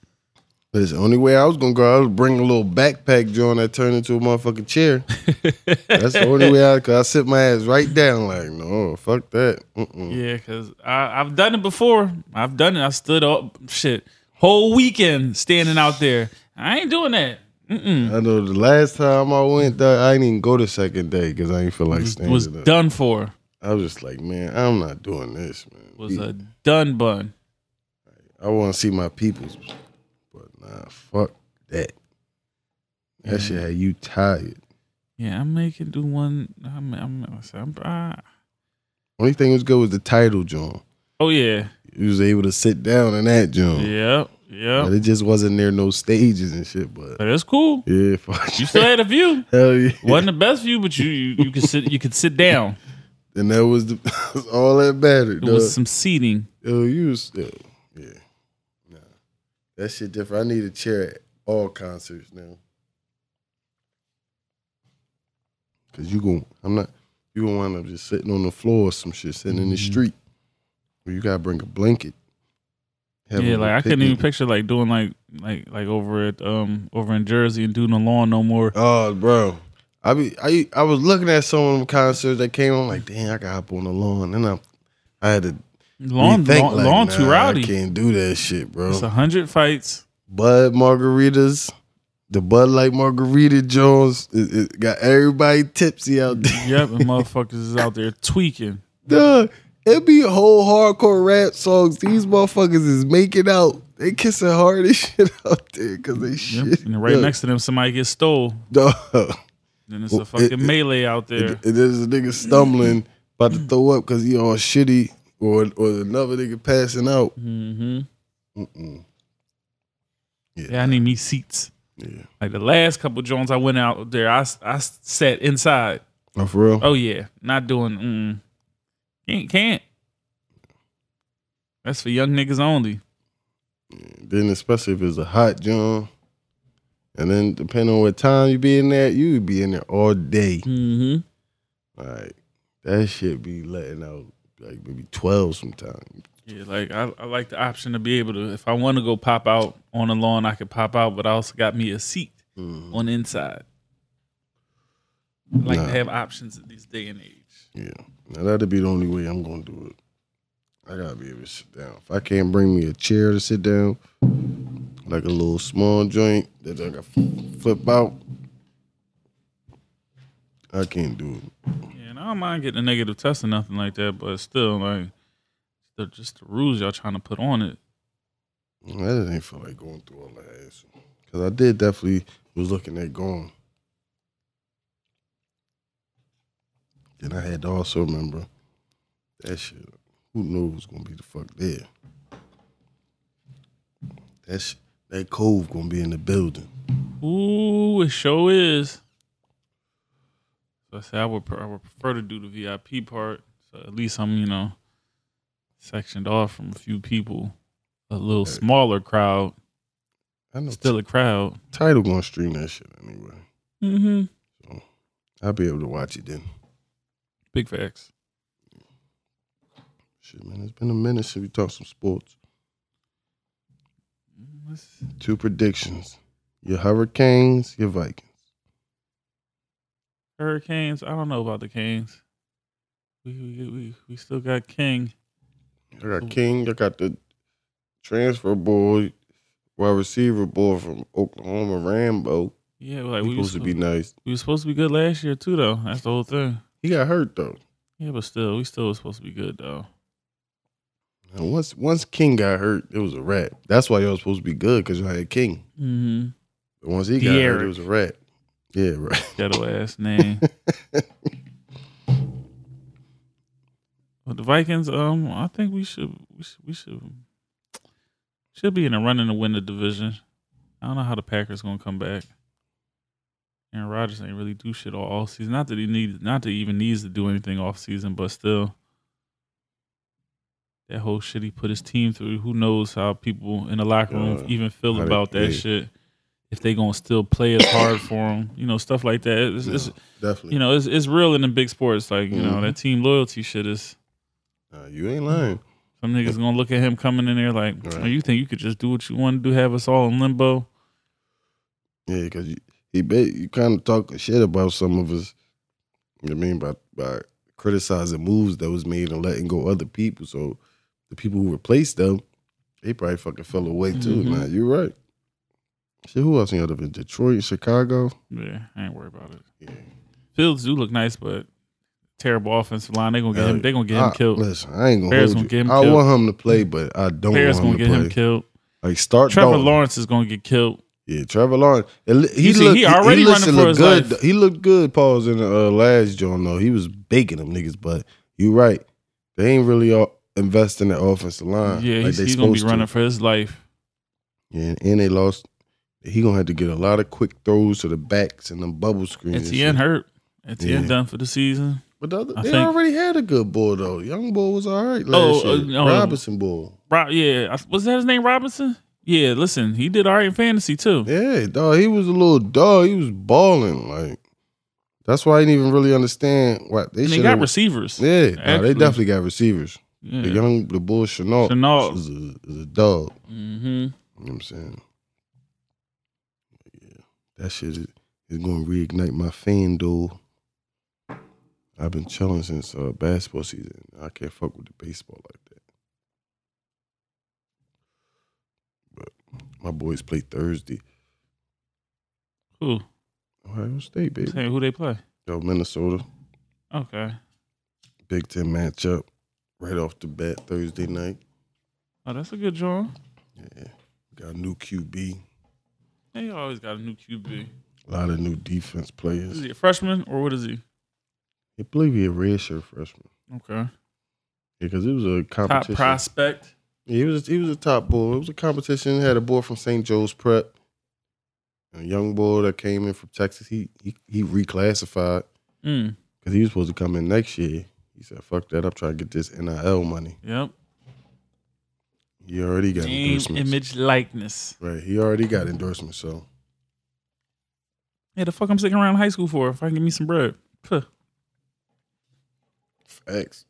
Listen, only way I was gonna go, I was bring a little backpack joint that turned into a motherfucking chair. That's the only way I, cause I sit my ass right down, like, no, fuck that. Mm-mm. Yeah, cause I I've done it before. I've done it. I stood up shit whole weekend standing out there. I ain't doing that. Mm-mm. I know the last time I went there, I didn't even go the second day because I didn't feel like mm, standing Was up. done for. I was just like, man, I'm not doing this, man. Was a done bun. I want to see my peoples, but nah, fuck that. That Yeah. shit had you tired. Yeah, I'm making do one. I'm. I'm. I'm I, Only thing was good was the Tidal, John. oh yeah. You was able to sit down in that, John. Yep. But it just wasn't there no stages and shit. But But it's cool. yeah, fuck You still had a view. Hell yeah. wasn't the best view, but you you, you could sit you could sit down. And that was, the, was all that mattered. There was some seating. Yo, you was still, yeah. Nah. That shit different. I need a chair at all concerts now. Cause you gon' I'm not you gonna wind up just sitting on the floor or some shit, sitting in the Mhm. street. Or you gotta bring a blanket. Yeah, like I couldn't even picture like doing like like like over at um over in Jersey and doing the lawn no more. Oh, bro. I be I I was looking at some of them concerts that came on, like, damn, I got hop on the lawn. And I I had to Lawn rethink, lawn, like, lawn nah, too rowdy. I can't do that shit, bro. It's a hundred fights. Bud margaritas, the Bud Light margarita Jones, it, it got everybody tipsy out there. Yep, and motherfuckers is out there tweaking. Duh, it be whole hardcore rap songs. These motherfuckers is making out. They kissing hard as shit out there because they Yep. shit. And right next to them, somebody gets stole. Dog. Then it's a fucking it- melee out there. There's a nigga stumbling, about to throw up because he all shitty, or or another nigga passing out. hmm Mm-mm. Yeah, I need me seats. Yeah. Like the last couple joints I went out there, I, I sat inside. Oh, for real? Oh yeah, not doing. Mm, can't can't. That's for young niggas only. then especially if it's a hot joint. And then depending on what time you be in there, you would be in there all day. Mm-hmm. Like that shit be letting out like maybe twelve sometimes. Yeah, like I, I like the option to be able to, if I want to go pop out on the lawn, I could pop out, but I also got me a seat Mhm. on the inside. I like Nah. to have options in this day and age. Yeah. Now that'd be the only way I'm gonna do it. I gotta be able to sit down. If I can't bring me a chair to sit down, like a little small joint that I can flip out, I can't do it. Yeah, and I don't mind getting a negative test or nothing like that, but still, like, the, just the rules y'all trying to put on it. I didn't feel like going through all that ass. Cause I did definitely was looking at going. Then I had to also remember that shit. Who knows what's gonna be the fuck there? That sh- that cove gonna be in the building. Ooh, it sure is. So I said I would, I would prefer to do the VIP part. So at least I'm, you know, sectioned off from a few people, a little Hey. smaller crowd, I know still a crowd. Tidal gonna stream that shit anyway. Mm-hmm. So I'll be able to watch it then. Big facts. Shit, man, it's been a minute since we talked some sports. Two predictions: your Hurricanes, your Vikings. Hurricanes. I don't know about the Canes. We we we, we still got King. I got King. I got the transfer boy, wide receiver boy from Oklahoma, Rambo. Yeah, like He we supposed to be nice. we was supposed to be good last year too, though. That's the whole thing. He got hurt though. Yeah, but still, we still was supposed to be good though. And once once King got hurt, it was a rat. That's why y'all was supposed to be good because y'all had King. Mm-hmm. But once he got hurt, it was a rat. Yeah, right. Ghetto ass name. But the Vikings, um, I think we should we should we should should be in a running to win the division. I don't know how the Packers gonna come back. Aaron Rodgers ain't really do shit all, all season. Not that he needs, not that he even needs to do anything off season, but still, that whole shit he put his team through. Who knows how people in the locker room Yeah. even feel about that play. shit? If they gonna still play as hard for him, you know, stuff like that. It's, it's Definitely. you know, it's it's real in the big sports. Like you know, Mhm. that team loyalty shit is. Nah, you ain't lying. Some niggas gonna look at him coming in there like, Right. oh, you think you could just do what you want to do, have us all in limbo? Yeah, because you, he bet you kind of talking shit about some of us. You know what I mean by by criticizing moves that was made and letting go other people. So the people who replaced them, they probably fucking fell away too. Mhm. Nah, you're right. Shit, who else in other than Detroit, Chicago? Yeah, I ain't worried about it. Yeah. Fields do look nice, but terrible offensive line. They gonna get him. They gonna get him I- killed. Listen, I ain't gonna Bears hold gonna you. get him I killed. want him to play, but I don't Bears want gonna him to get play. him killed. Like start Trevor Dalton. Lawrence is gonna get killed. Yeah, Trevor Lawrence. He You see, looked, he already looks running for his good. life. He looked good, pause in the uh, last John though. He was baking them niggas, but you right. They ain't really all investing in the offensive line. yeah, like he's, they he's gonna be running to. for his life. Yeah, and they lost. He gonna have to get a lot of quick throws to the backs and the bubble screens. Etienne hurt. Etienne Yeah. done for the season. But the other, they think- already had a good ball though. Young ball was all right Oh, last uh, year. no. Robinson ball. Rob, yeah, was that his name Robinson? Yeah, listen, he did all right in fantasy too. Yeah, dog. He was a little dog. He was balling. Like that's why I didn't even really understand what they and they got receivers. Yeah, actually. they definitely got receivers. Yeah. The young, the bull Shenault, Shenault. is a, is a dog. hmm You know what I'm saying? Yeah, that shit is, is going to reignite my FanDuel. I've been chilling since uh, basketball season. I can't fuck with the baseball like that. My boys play Thursday. Who? Ohio State, baby. Who they play? Yo, Minnesota. Okay. Big Ten matchup right off the bat Thursday night. Oh, that's a good draw. Yeah. Got a new QB, They always got a new QB. a lot of new defense players. Is he a freshman or what is he? I believe he a redshirt freshman. Okay. because it was a competition. Top competition. prospect. He was he was a top boy. It was a competition. Had a boy from St. Joe's Prep, a young boy that came in from Texas. He he, he reclassified Mm. because he was supposed to come in next year. He said, "Fuck that! I'm trying to get this NIL money." Yep. He already got Name, endorsements. image, likeness. Right. He already got endorsements. So Yeah, the fuck I'm sticking around high school for if I can give me some bread. Puh. facts.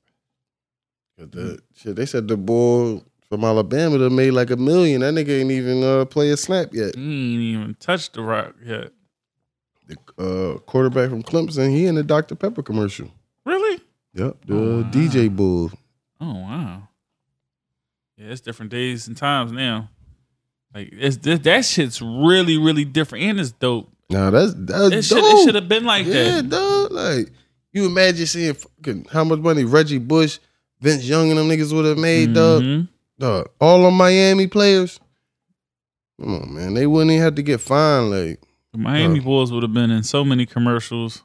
'Cause the shit, they said the boy from Alabama that made like a million. That nigga ain't even uh, play a snap yet. He ain't even touched the rock yet. The uh, quarterback from Clemson, he in the Dr. Pepper commercial. Really? Yep. The Oh, wow. DJ Bull. Oh wow. Yeah, it's different days and times now. Like it's this, that shit's really really different and it's dope. Nah, that's that's It dope. should have been like yeah, that. dog. Like you imagine seeing fucking how much money Reggie Bush, Vince Young, and them niggas would have made, dog. Dog, all of Miami players. Come on, man. They wouldn't even have to get fined. Like, The Miami. Bulls would have been in so many commercials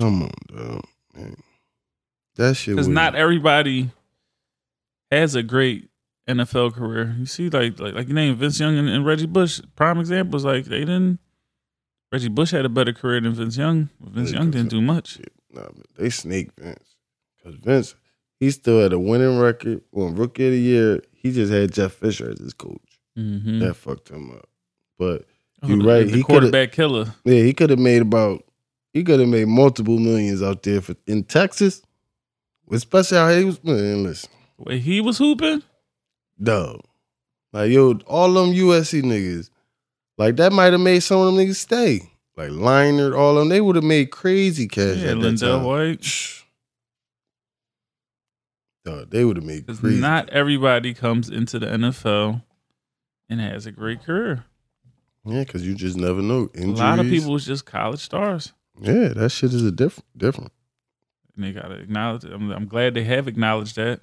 come on, dog. Man. That shit because was not everybody has a great NFL career. You see, like like like you name Vince Young and, and Reggie Bush, prime examples. Like they didn't. Reggie Bush had a better career than Vince Young. Vince Yeah, Young didn't do much. Nah, but they snake Vince. Cause Vince, he still had a winning record. When rookie of the year, he just had Jeff Fisher as his coach. Mm-hmm. That fucked him up. But you're right, The he coulda- quarterback killer. yeah, he could have made about he could have made multiple millions out there for in Texas. Especially how he was man, listen. The way he was hooping. Dog. Like, yo, all them USC niggas, like that might have made some of them niggas stay. Like Leinart, all of them, they would have made crazy cash. Yeah, at that LenDale time. White. Dog, they would have made Because crazy. not everybody comes into the NFL and has a great career. yeah, because you just never know. Injuries. A lot of people was just college stars. Yeah, that shit is a different, different. And they gotta acknowledge it. I'm, I'm glad they have acknowledged that.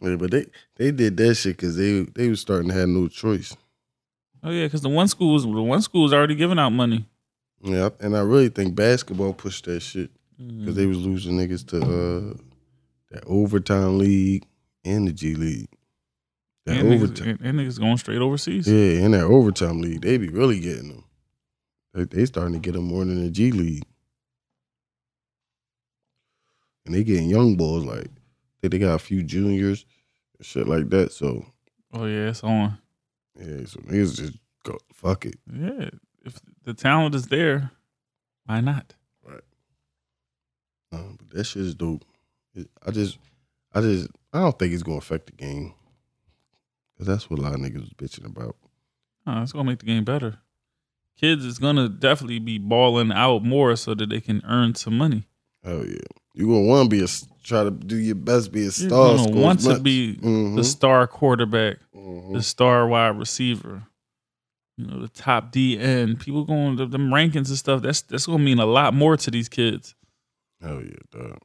Yeah, but they they did that shit because they they was starting to have no choice. Oh yeah, because the one school was the one school was already giving out money. Yeah, and I really think basketball pushed that shit because they was losing niggas to uh that overtime league and the G League. That and, niggas, overtime, and, and niggas going straight overseas. yeah, and that overtime league, they be really getting them. They, they starting to get them more than the G League, and they getting young boys like they they got a few juniors, and shit like that. So Oh yeah, it's on. yeah, so niggas just go fuck it. Yeah, if the talent is there, why not? Right. Um, but that shit is dope. I just, I just, I don't think it's gonna affect the game. Cause that's what a lot of niggas was bitching about. Oh, it's gonna make the game better. Kids is gonna definitely be balling out more so that they can earn some money. Oh yeah, you gonna want to be a try to do your best, be a You're star. gonna want to be mm-hmm, the star quarterback, hmm the star wide receiver, you know, the top DN. People going to them rankings and stuff. That's that's gonna mean a lot more to these kids. Hell yeah, dog.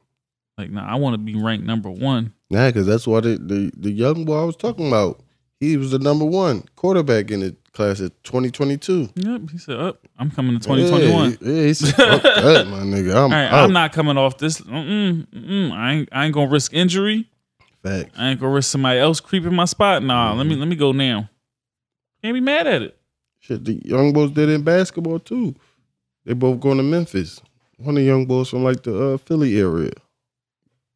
Like, nah, I want to be ranked number one. Nah, cause that's why the, the the young boy I was talking about. He was the number one quarterback in the class of 2022. Yep, he said, "Up, I'm coming to 2021." Yeah, yeah he said, "Fuck that, my nigga. I'm right, out." I'm not coming off this. Mm-mm, mm-mm. I ain't. I ain't gonna risk injury. Facts. I ain't gonna risk somebody else creeping my spot. Nah, let me Mm-hmm. let me go now. Can't be mad at it. Shit, the young boys did in basketball too. They both going to Memphis. One of the young boys from like the uh, Philly area.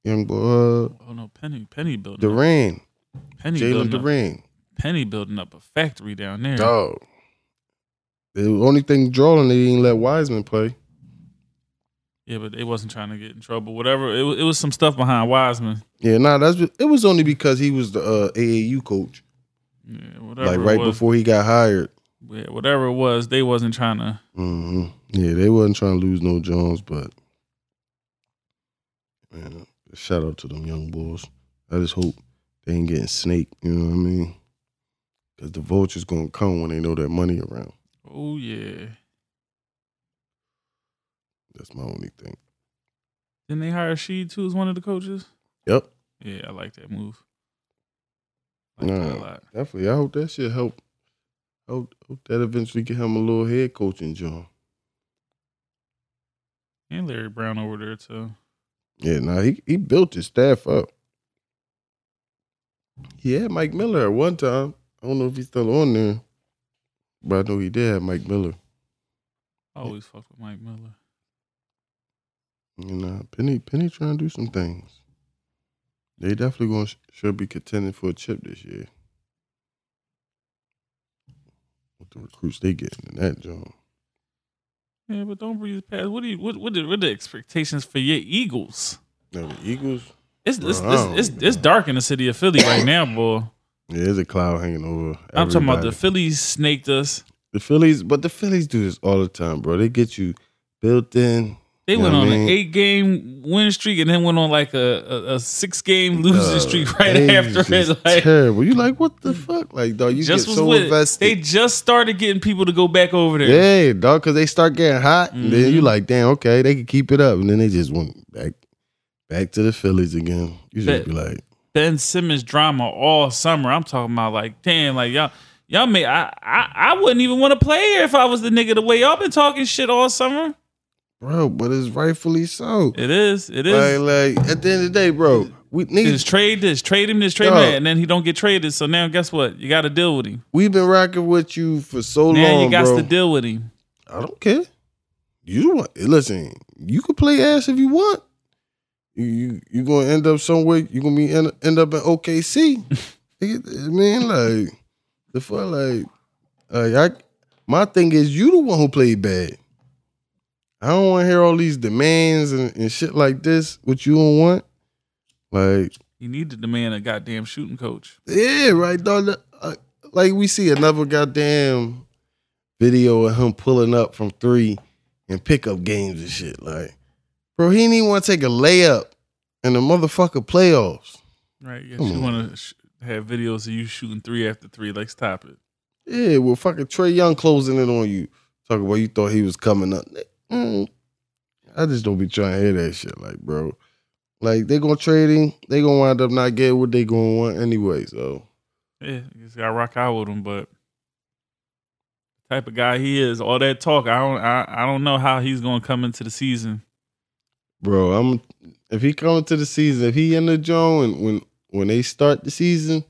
Young boy, uh, Oh no, Penny, Penny building. up. Duren, Penny Jalen building up. Duren. Penny building up a factory down there. Dog. The only thing drawing they didn't let Wiseman play. Yeah, but they wasn't trying to get in trouble. Whatever. It was, it was some stuff behind Wiseman. Yeah, nah, that's it was only because he was the uh, AAU coach, Yeah, whatever. like it right was. before he got hired. Yeah, whatever it was, they wasn't trying to. hmm Yeah, they wasn't trying to lose no Jones, but man, shout out to them young boys. I just hope they ain't getting snaked. You know what I mean? Because the vultures gonna come when they know that money around. Oh yeah. That's my only thing. Didn't they hire Sheed too as one of the coaches? Yep, Yeah, I like that move. I like that a nah, lot. definitely. I hope that shit help. Hope, hope that eventually get him a little head coaching job. And Larry Brown over there too. Yeah, no, nah, he, he built his staff up. He had Mike Miller at one time. I don't know if he's still on there, but I know he did have Mike Miller. I always fuck with Mike Miller. You know, Penny Penny trying to do some things. They definitely going to should be contending for a chip this year. With the recruits they getting in that joint. Yeah, but don't breeze past. What do you what what are, what the expectations for your Eagles? The Eagles, It's Bro, it's, I don't it's, it's, it's dark in the city of Philly right now, boy. yeah, there's a cloud hanging over. I'm talking about the. Phillies snaked us. the Phillies, but the Phillies do this all the time, bro. They get you built in. They You went on I an eight game win streak and then went on like a, a, a six game losing Uh, streak right after it. Like terrible. You like what the fuck? Like dog, you just get was so invested. They just started getting people to go back over there. Yeah, dog, because they start getting hot, and then you Mhm. like, damn, okay, they can keep it up, and then they just went back, back to the Phillies again. You just be like, Ben Simmons drama all summer. I'm talking about like, damn, like y'all, y'all may I, I, I wouldn't even want to play here if I was the nigga the way y'all been talking shit all summer. Bro, but it's rightfully so. It is, it is. Like, like at the end of the day, bro, we Just niggas, trade this, trade him this, trade him that, and then he don't get traded. So now guess what? You got to deal with him. we've been rocking with you for so Now long, you got bro. to deal with him. I don't care. You want eh, listen. You can play ass if you want. You you you gonna end up somewhere. You are gonna be end, end up in OKC. I mean, like the fuck, like, like I. My thing is, you the one who played bad. I don't want to hear all these demands and, and shit like this. What you don't want, like, You need to demand a goddamn shooting coach. yeah, right, dog. Uh, Like we see another goddamn video of him pulling up from three and pickup games and shit. Like, bro, he didn't even want to take a layup in the motherfucker playoffs. Right? Come you want to sh- have videos of you shooting three after three. Like, stop it. Yeah, well, fucking Trae Young closing it on you. Talking about you thought he was coming up. Mm, I just don't be trying to hear that shit. Like, bro, like they gonna trade him. They gonna wind up not getting what they gonna want anyway. So Yeah, you just got to rock out with him. But type of guy he is, all that talk, I don't, I, I don't know how he's going to come into the season. bro. I'm if he come to the season, if he in the joint when when when they start the season,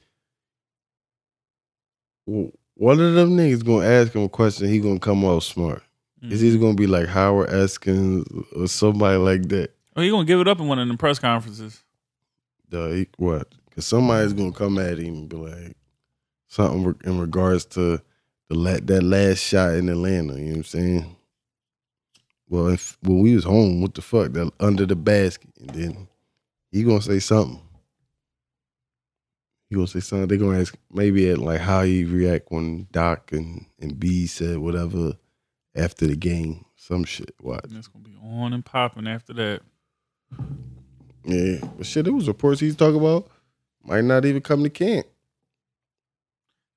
one of them niggas gonna ask him a question. He gonna come out smart. It's Mm-hmm. either gonna be like Howard Eskins or somebody like that. Oh, he gonna give it up in one of them press conferences. Duh, he- what? Because somebody's gonna come at him and be like something in regards to the la- that last shot in Atlanta. You know what I'm saying? Well, if when we was home, what the fuck? That under the basket, and then he gonna say something. He gonna say something. They gonna ask maybe at like how he react when Doc and and B said whatever after the game, some shit. What? It's gonna be on and popping after that. Yeah, but shit, it was reports he's talking about might not even come to camp.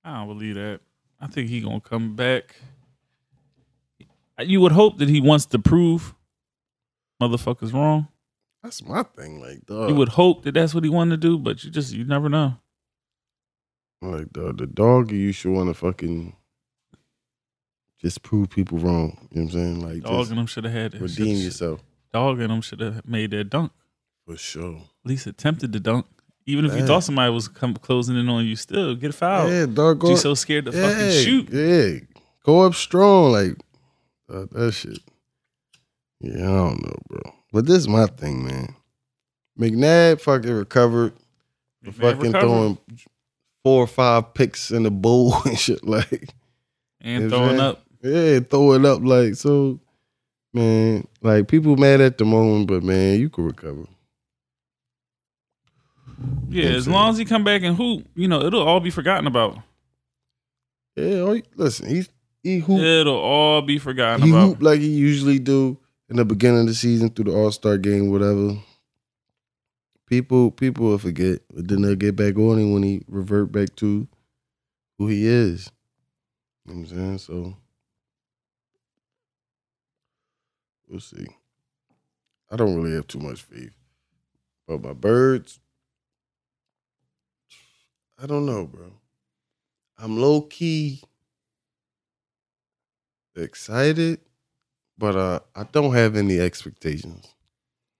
I don't believe that. I think he gonna come back. You would hope that he wants to prove motherfuckers wrong. That's my thing. Like, dog. You would hope that that's what he wanted to do, but you just you never know. like dog, the dog. You should want to fucking just prove people wrong. You know what I'm saying? Like, Dog and them should have had it. redeem Shoulda- yourself Dog and them should have made that dunk. for sure. At least attempted to dunk. Even if you thought somebody was come closing in on you, still get a foul. Yeah, dog. You so scared to yeah, fucking shoot. Yeah, go up strong. Like uh, that shit. Yeah, I don't know, bro. But this is my thing, man. McNabb fucking recovered. McNabb fucking recovered. throwing four or five picks in the bowl and shit. Like, and You know throwing up. Yeah, throw it up. Like, so, man, like people mad at the moment, but man, you can recover. Yeah, as long as he come back and hoop, you know, it'll all be forgotten about. Yeah, all listen, he's he hoop, It'll all be forgotten he about. hoop like he usually do in the beginning of the season through the All Star game, whatever. People, people will forget, but then they'll get back on him when he revert back to who he is. You know what I'm saying? So we'll see. I don't really have too much faith. But my birds, I don't know, bro. I'm low key excited, but uh, I don't have any expectations.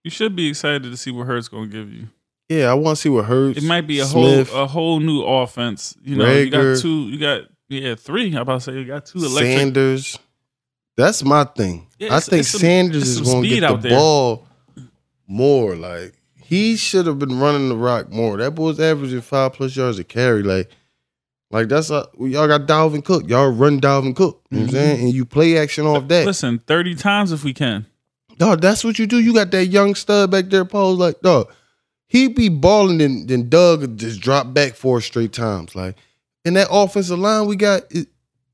You should be excited to see what Hurts gonna give you. Yeah, I want to see what Hurts. It might be a Smith, whole a whole new offense. You know, you got two, you got yeah three. I'm about to say you got two electric. Sanders. That's my thing. Yeah, I it's- think it's some- Sanders it's is some going to speed get out the there. ball more. Like he should have been running the rock more. That boy's averaging five plus yards a carry. Like Like that's a, y'all got Dalvin Cook. Y'all run Dalvin Cook. You know what I'm mm-hmm. saying? And you play action off that. Listen, 30 times if we can. Dog, that's what you do. You got that young stud back there, Paul. Like, dog, he be balling, then then Doug would just drop back four straight times. Like, and that offensive line we got is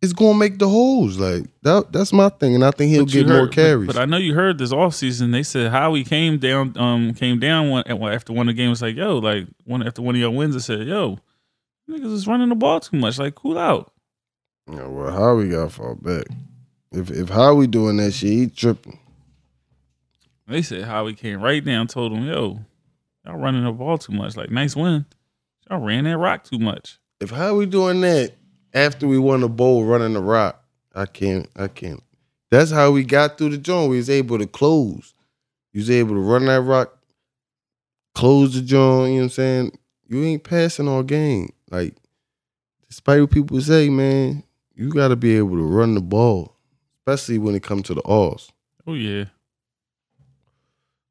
is gonna make the holes. Like that, that's my thing, and I think he'll But get more heard- but- carries. But, I know you heard this offseason. They said Howie came down, um, came down one after one of the games. Like, yo, like one after one of your wins, and said, yo, niggas is running the ball too much. Like, cool out. Yeah, well, Howie got fall back? If if Howie doing that shit, he tripping. They said Howie came right down, told him, yo, y'all running the ball too much. Like, nice win. Y'all ran that rock too much. If Howie doing that after we won the bowl running the rock, I can't. I can't. That's how we got through the joint. We was able to close. You was able to run that rock, close the joint. You know what I'm saying? You ain't passing all game. Like, despite what people say, man, you got to be able to run the ball, especially when it comes to the alls. Oh yeah.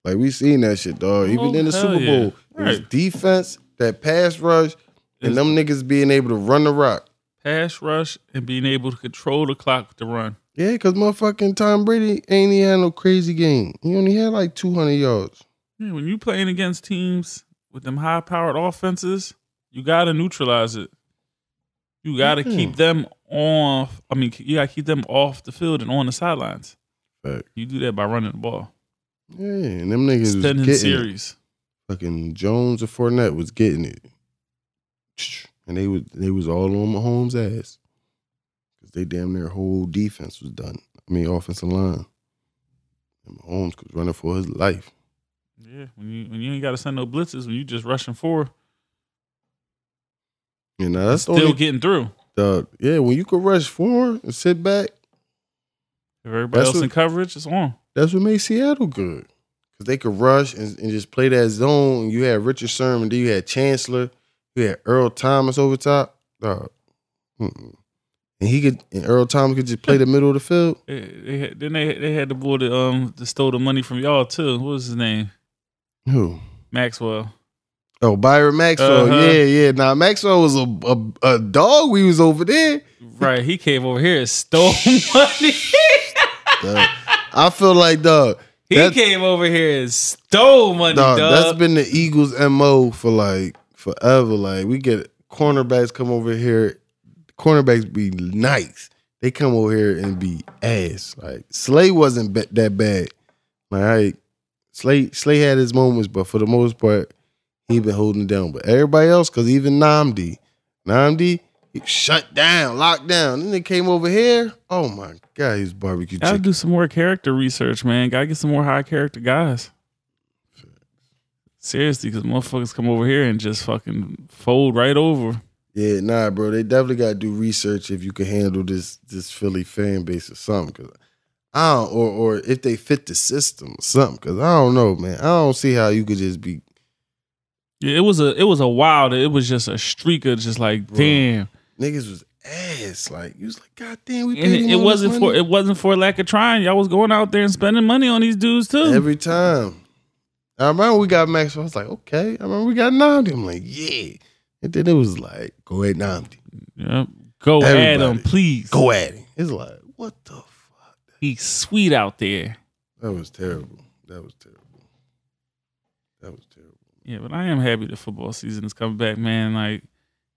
Like we seen that shit, dog. Even Oh, in the Super yeah. Bowl, it was defense, that pass rush, and It's them niggas being able to run the rock. Pass rush and being able to control the clock with the run. Yeah, because motherfucking Tom Brady ain't even had no crazy game. He only had like 200 yards. Yeah, when you playing against teams with them high powered offenses, you gotta neutralize it. You gotta Mhm. keep them off. I mean, you gotta keep them off the field and on the sidelines. Fact. You do that by running the ball, Yeah, and them niggas was extending getting it. series. Fucking Jones and Fournette was getting it. And they was they was all on Mahomes' ass. Because they damn their whole defense was done. I mean, offensive line. And Mahomes was running for his life. Yeah, when you when you ain't gotta send no blitzes, when you just rushing four, You know, that's still only getting through. dog. Yeah, when you could rush four and sit back, If everybody else what- in coverage, it's on. that's what made Seattle good. Because they could rush and, and just play that zone. You had Richard Sherman, then you had Chancellor, you had Earl Thomas over top. Dog. And he could and Earl Thomas could just play the middle of the field. They, they had, then they they had the boy that um that stole the money from y'all too. What was his name? Who? Maxwell. Oh, Byron Maxwell. Uh-huh. Yeah, yeah. Now Maxwell was a, a a dog. We was over there. Right, he came over here and stole money. Dog. I feel like dog. he came over here and stole money, Dog, dog. that's been the Eagles' MO for like forever. Like we get cornerbacks come over here, cornerbacks be nice. They come over here and be ass. Like Slay wasn't ba- that bad. Like Slay Slay had his moments, but for the most part, he been holding it down. But everybody else, cause even Nnamdi, Nnamdi, he shut down, locked down. Then they came over here. Oh my god, he's barbecue Gotta chicken. do some more character research, man. Gotta get some more high character guys. Seriously, because motherfuckers come over here and just fucking fold right over. Yeah, nah, bro. They definitely got to do research if you can handle this this Philly fan base or something. Cause I don't, or or if they fit the system or something. Cause I don't know, man. I don't see how you could just be. Yeah, it was a it was a wild. It was just a streak of just like Bro. damn. Niggas was ass. Like you was like, God damn, we paid it, it wasn't for it wasn't for lack of trying. Y'all was going out there and spending money on these dudes too. every time. I remember we got Max. I was like, okay. I remember we got Nnamdi. I'm like, yeah. And then it was like, go ahead, Nnamdi. yeah. Go at him, please. Go at him. It's like, what the fuck? He's sweet out there. That was terrible. That was terrible. That was terrible. Yeah, but I am happy the football season is coming back, man. Like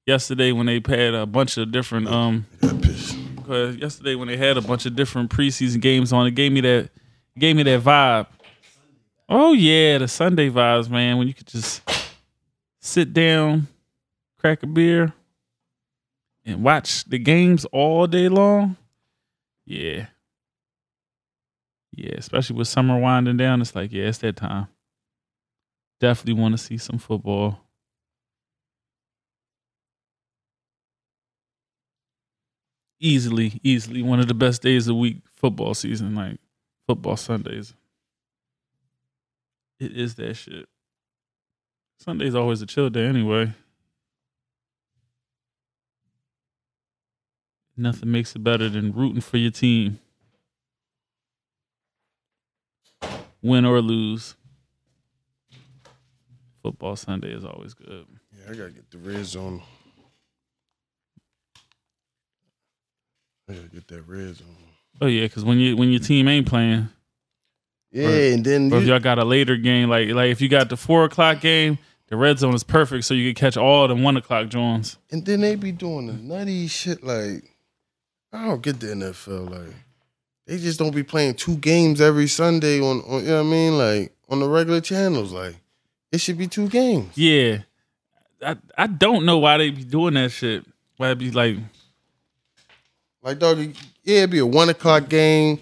yesterday when they had a bunch of different um I got pissed. Cause yesterday when they had a bunch of different preseason games on, it gave me that gave me that vibe. Oh yeah, the Sunday vibes, man. When you could just sit down, crack a beer, and watch the games all day long. Yeah. Yeah, especially with summer winding down, it's like, yeah, it's that time. Definitely want to see some football. easily, easily one of the best days of the week football season, like football Sundays. It is that shit. Sunday's always a chill day anyway. Nothing makes it better than rooting for your team. Win or lose. Football Sunday is always good. Yeah, I gotta get the red zone. I gotta get that red zone. Oh yeah, because when you when your team ain't playing, Yeah, and then or if you, y'all got a later game, like like if you got the four o'clock game, the red zone is perfect, so you can catch all the one o'clock joints. and then they be doing the nutty shit like I don't get the NFL like they just don't be playing two games every Sunday on, on you know what I mean like on the regular channels like it should be two games. Yeah, I I don't know why they be doing that shit. Why it be like Like dog, yeah, it'd be a one o'clock game,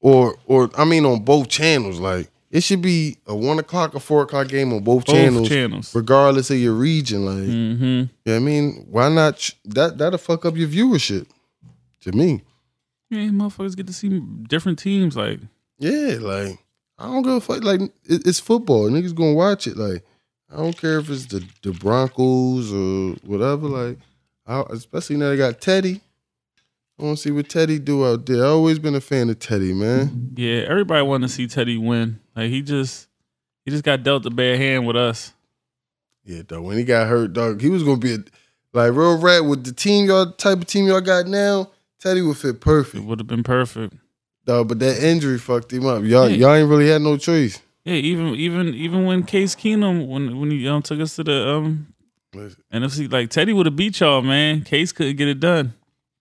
or or I mean on both channels. Like it should be a one o'clock or four o'clock game on both, both channels, channels. regardless of your region. Like, Mm-hmm. you know I mean, why not? ch- That that'll fuck up your viewership. To me, Yeah, motherfuckers get to see different teams. Like yeah, like I don't give a fuck. Like it, it's football, niggas gonna watch it. Like I don't care if it's the the Broncos or whatever. Like, I, especially now they got Teddy. I want to see what Teddy do out there. I always been a fan of Teddy, man. yeah, everybody want to see Teddy win. Like he just he just got dealt a bad hand with us. Yeah, though When he got hurt, dog, he was gonna be a, like real rat with the team y'all type of team y'all got now. Teddy would fit It perfect, would have been perfect. dog. But that injury fucked him up. Y'all, Yeah. y'all ain't really had no choice. Yeah, even even even when Case Keenum when when he um, took us to the um NFC, like Teddy would have beat y'all, man. Case couldn't get it done.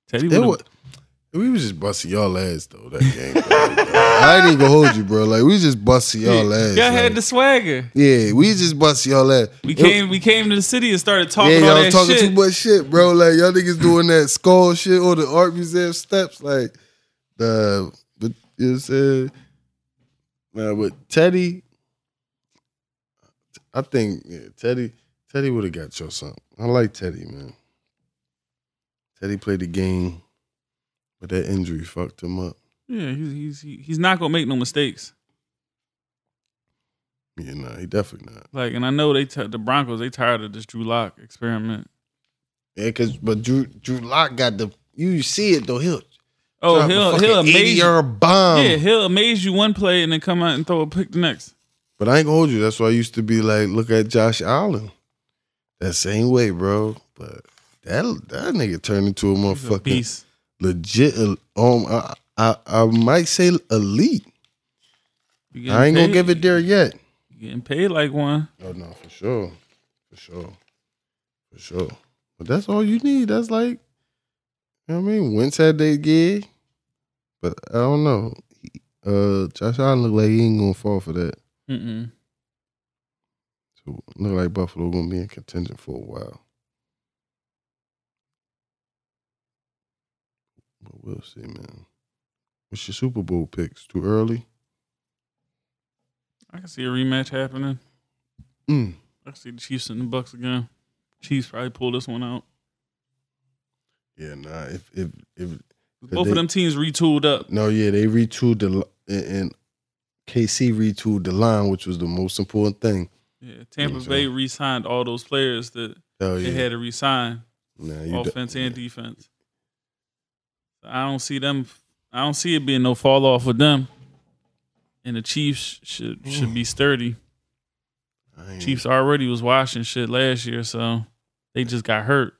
Teddy It we was just busting y'all ass though that game. bro. I ain't even gonna hold you, bro. Like we was just busting y'all ass. Y'all like- had the swagger. yeah, we just busting y'all ass. We It- came we came to the city and started talking yeah, all y'all that talking shit. too much shit, bro. Like y'all niggas doing that skull shit or the art museum steps, like the but you know what I'm saying? Nah, but Teddy, I think yeah, Teddy, Teddy would have got your something. I like Teddy, man. Teddy played the game, but that injury fucked him up. Yeah, he's he's he- he's not gonna make no mistakes. Yeah, nah, he definitely not. Like, and I know they t- the Broncos they tired of this Drew Lock experiment. Yeah, cause but Drew Drew Lock got the you see it though. He'll Oh, he'll he'll 80 amaze you. bomb. Yeah, he'll amaze you one play and then come out and throw a pick the next. But I ain't gonna hold you. That's why I used to be like, look at Josh Allen. That same way, bro. But that that nigga turned into a beast. legit. uh, Um, I, I I might say elite. I ain't gonna give it there yet. you Getting paid like one. Oh no, for sure, for sure, for sure. But that's all you need. That's like, you know what I mean. Wentz had that gig, but I don't know. Uh, Josh Allen look like he ain't gonna fall for that. Mm-mm. So look like Buffalo gonna be in contention for a while. We'll see, man. What's your Super Bowl picks? Too early? I can see a rematch happening. Mm. I can see the Chiefs and the Bucs again. Chiefs probably pull this one out. Yeah, nah. If if if Both they- of them teams retooled up. no, yeah, they retooled the and KC retooled the line, which was the most important thing. Yeah, Tampa Yeah, so- Bay re-signed all those players that Oh they yeah, had to re-sign, nah, you d- offense and defense. I don't see them. I don't see it being no fall off with them. And the Chiefs should should be sturdy. Chiefs already was washing shit last year, so they just got hurt.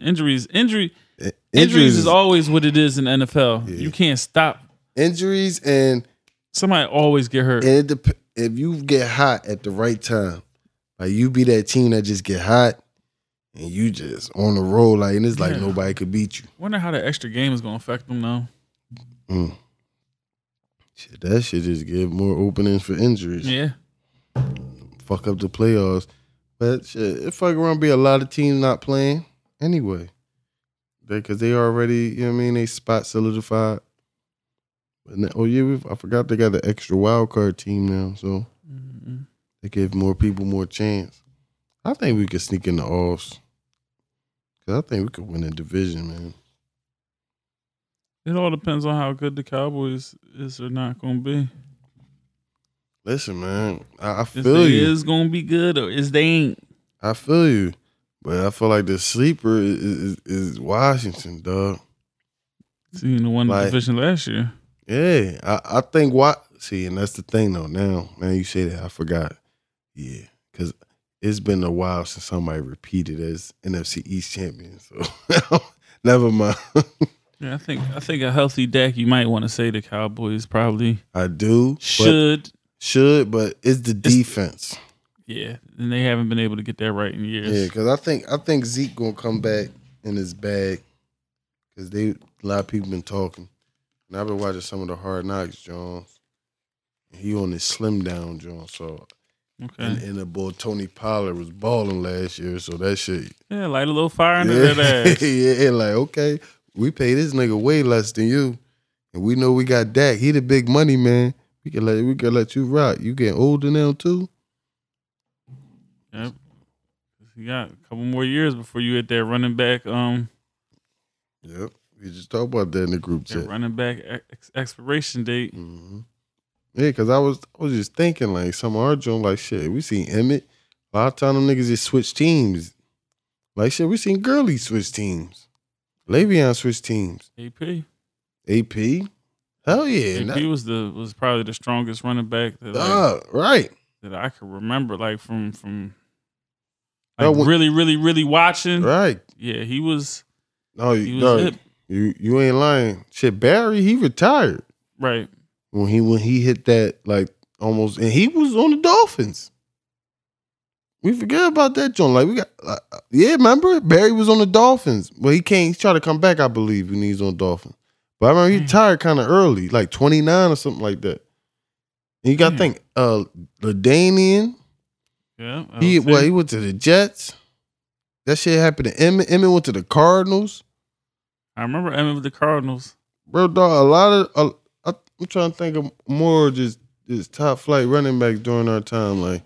Injuries, injury, I- injuries is always what it is in the NFL. Yeah. You can't stop. injuries and Somebody always get hurt. And it dep- if you get hot at the right time, like you be that team that just get hot and you just on the roll, like and it's like Yeah. nobody could beat you. Wonder how the extra game is gonna affect them though. Mm. Shit, that shit just give more openings for injuries. Yeah, Fuck up the playoffs. But shit, it fuck around be a lot of teams not playing anyway. Because they already, you know what I mean, they spot solidified. But now, oh yeah, I forgot they got the extra wild card team now, so Mhm. They give more people more chance. I think we could sneak in the offs. Cause I think we could win the division, man. it all depends on how good the Cowboys is or not gonna be. Listen, man, I, I feel they you. is gonna be good or is they ain't? I feel you. But I feel like the sleeper is, is, is Washington, dog. See, the one Like- division last year. Yeah, I, I think what see, and that's the thing though. Now, now you say that, I forgot. Yeah, because it's been a while since somebody repeated as NFC East champion. So never mind. Yeah, I think I think a healthy Dak. You might want to say the Cowboys probably I do. but- should. should, but it's the defense. Yeah, and they haven't been able to get that right in years. Yeah, because I think I think Zeke gonna come back in his bag because they a lot of people been talking, and I've been watching some of the Hard Knocks Jones. He on his slim down Jones, so Okay. and, and the boy Tony Pollard was balling last year, so that shit. yeah, light a little fire under Yeah, that ass. yeah, like okay, we pay this nigga way less than you, and we know we got Dak. He the big money man. We can let we can let you rock. You getting older now too. Yep. You got a couple more years before you hit that running back. Um, Yep, we just talked about that in the group chat. running back ex- expiration date. hmm Yeah, cause I was I was just thinking like some of our joint like shit. We seen Emmitt. A lot of time them niggas just switch teams. Like shit, we seen Gurley switch teams. Le'Veon switch teams. AP. AP. Hell yeah. AP was the was probably the strongest running back that I, uh, right. that I could remember. Like from from No, like when- really really really watching. Right. Yeah, he was No, he was no, hip. you you ain't lying. Shit, Barry, he retired Right. When he when he hit that like almost and he was on the Dolphins. We forget about that John. Like we got, uh, yeah. Remember Barry was on the Dolphins. Well, he can't. He's trying to come back, I believe, when he's on Dolphins. But I remember he Mm. retired kind of early, like twenty nine or something like that. And you got to Mm. think, uh, LaDainian. Yeah. He well, he went to the Jets. That shit happened to Emmitt. Emmitt went to the Cardinals. I remember Emmitt with the Cardinals. Bro, dog, a lot of I'm trying to think of more just just top flight running backs during our time, like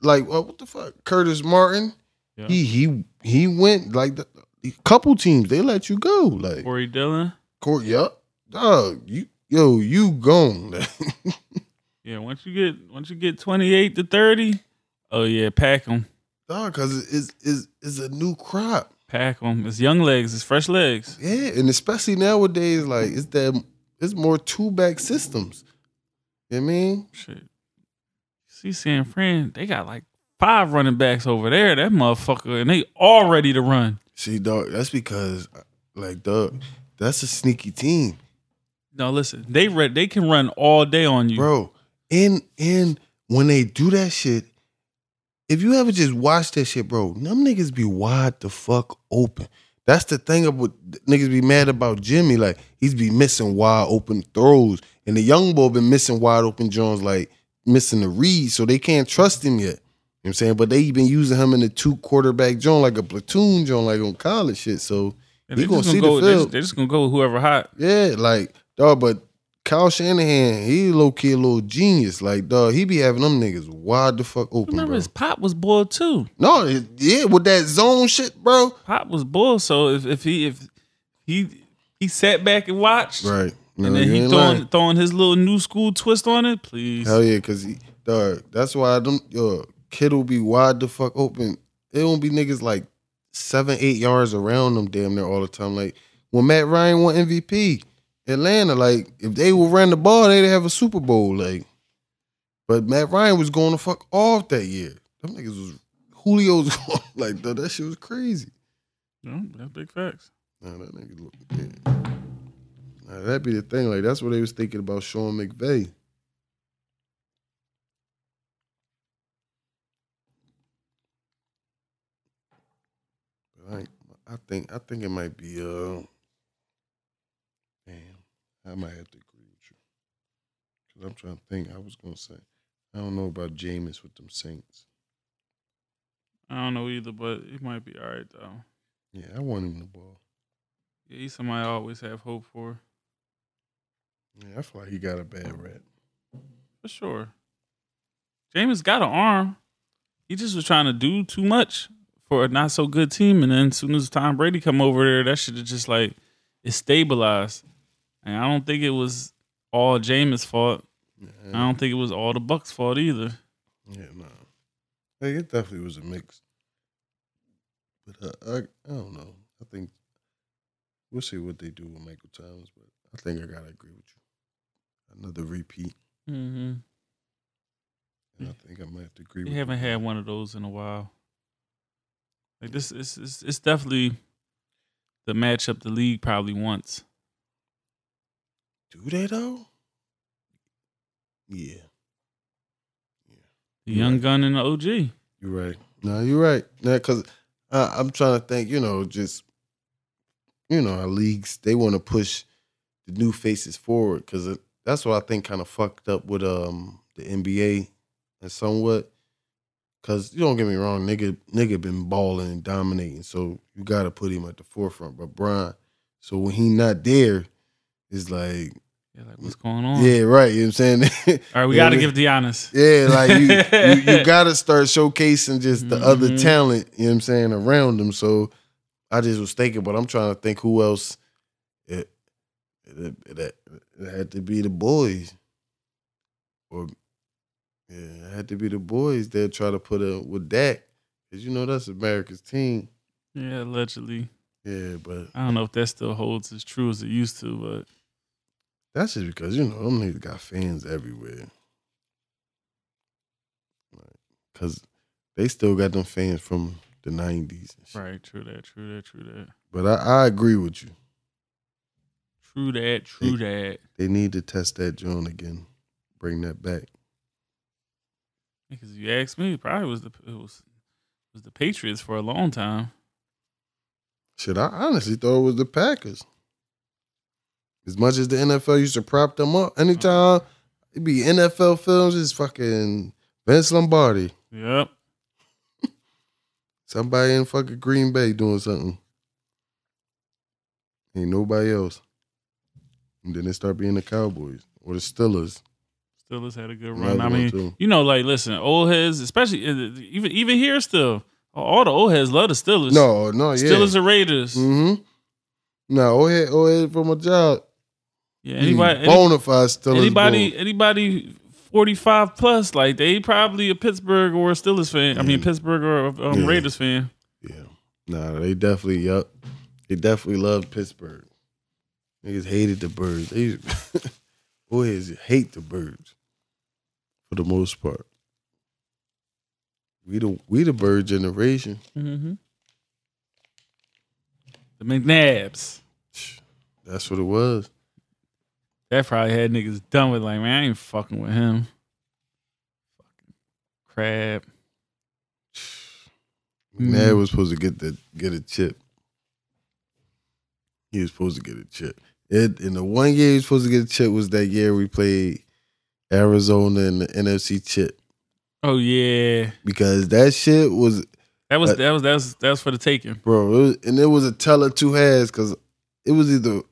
like what, what the fuck, Curtis Martin. Yeah. He he he went like the, a couple teams they let you go like Corey Dillon. court. Yup, dog, you yo you gone. Yeah, once you get once you get twenty eight to thirty, oh yeah, pack them, dog, because it's is is a new crop. pack them. It's young legs, it's fresh legs. Yeah, and especially nowadays, like it's that it's more two back systems. You know what I mean? Shit. See San Fran, they got like five running backs over there. That motherfucker, and they all ready to run. See, dog, that's because like dog, that's a sneaky team. No, listen, they read they can run all day on you. Bro, and and when they do that shit, if you ever just watch that shit, bro, them niggas be wide the fuck open. That's the thing of what niggas be mad about Jimmy. Like he's be missing wide open throws, and the young boy been missing wide open Jones, like missing the read, so they can't trust him yet. You know what I'm saying? But they been using him in the two quarterback Jones, like a platoon Jones, like on college shit. So And he they gonna just see go, the field. just, they just gonna go with whoever hot. Yeah, like dog, but Kyle Shanahan, he low key a little genius. Like dog, he be having them niggas wide the fuck open, Remember bro. his pop was boiled too. No, it- yeah, with that zone shit, bro. Pop was boiled. So if, if he if he he sat back and watched, Right. No, and then he throwing lying. throwing his little new school twist on it, please. Hell yeah, cause he, dog, that's why them yo kid will be wide the fuck open. It won't be niggas like seven, eight yards around them damn near all the time. Like when Matt Ryan won MVP, Atlanta, like if they would run the ball, they'd have a Super Bowl. Like, but Matt Ryan was going to fuck off that year. Them niggas was Julio's going like that. That shit was crazy. Yeah, that's big facts. Nah, that nigga look. Yeah. Nah, that'd be the thing. Like that's what they was thinking about Sean McVay. But I, I think I think it might be uh. I might have to agree with you. Cause I'm trying to think. I was gonna say, I don't know about Jameis with them Saints. I don't know either, but he might be all right though. Yeah, I want him the ball. Yeah, he's somebody I always have hope for, Yeah, I feel like he got a bad rap. for sure. Jameis got an arm. He just was trying to do too much for a not so good team, and then as soon as Tom Brady come over there, that should have just like it stabilized. And I don't think it was all Jameis' fault. Yeah, I don't think it was all the Bucs' fault either. Yeah, no. Hey, it definitely was a mix. But uh, I, I don't know. I think we'll see what they do with Michael Thomas. But I think I gotta agree with you. Another repeat, Mm-hmm. and I think I might have to agree. With you. We haven't you. had one of those in a while. Like this, it's it's, it's definitely the matchup the league probably wants. Do they though? Yeah. The young right. gun and the OG. You're right. No, you're right. Now, because I'm trying to think, you know, just, you know, our leagues, they want to push the new faces forward because that's what I think kind of fucked up with um the NBA and somewhat. Because you don't get me wrong, nigga, nigga been balling and dominating, so you got to put him at the forefront. But Brian, so when he not there, it's like, Yeah, like what's going on? yeah, right. You know what I'm saying? All right, we got to give Giannis. Yeah, like you, you, you gotta start showcasing just the other Mhm. talent, you know what I'm saying, around them. So I just was thinking, but I'm trying to think who else it it, it, it had to be the boys. Or yeah, it had to be the boys that try to put up with Dak. Cause you know that's America's team. Yeah, allegedly. Yeah, but I don't know if that still holds as true as it used to, but that's just because, you know, them niggas got fans everywhere. Like, Cause they still got them fans from the nineties right, true that, true that, true that. But I, I agree with you. True that, true that. They need to test that joint again. Bring that back. Because if you ask me, it probably was the it was was the Patriots for a long time. Shit, I honestly thought it was the Packers. As much as the NFL used to prop them up, anytime it'd be NFL films, it's fucking Vince Lombardi. Yep. Somebody in fucking Green Bay doing something. Ain't nobody else. And then they start being the Cowboys or the Steelers. Steelers had a good run. I mean, too. you know, like listen, old heads, especially uh, even even here still, all the old heads love the Steelers. No, no, yeah. Steelers or Raiders. Mm-hmm. No, go ahead, go ahead from a job. Yeah, anybody, any- bona fide Steelers. anybody, anybody. 45 plus, like they probably a Pittsburgh or a Steelers fan. I mean, Pittsburgh or a um, Yeah. Raiders fan. Yeah. Nah, they definitely, yup. They definitely loved Pittsburgh. Niggas hated the birds. They boys hate the birds for the most part. We the we the bird generation. Mm-hmm. The McNabbs. That's what it was. That probably had niggas done with like, man, I ain't fucking with him. Fucking crab. McNabb Mm. was supposed to get the get a chip. He was supposed to get a chip. It in the one year he was supposed to get a chip was that year we played Arizona in the NFC chip Oh yeah, because that shit was that was Uh, that was that was that was for the taking. bro, it was, and it was a teller two halves because it was either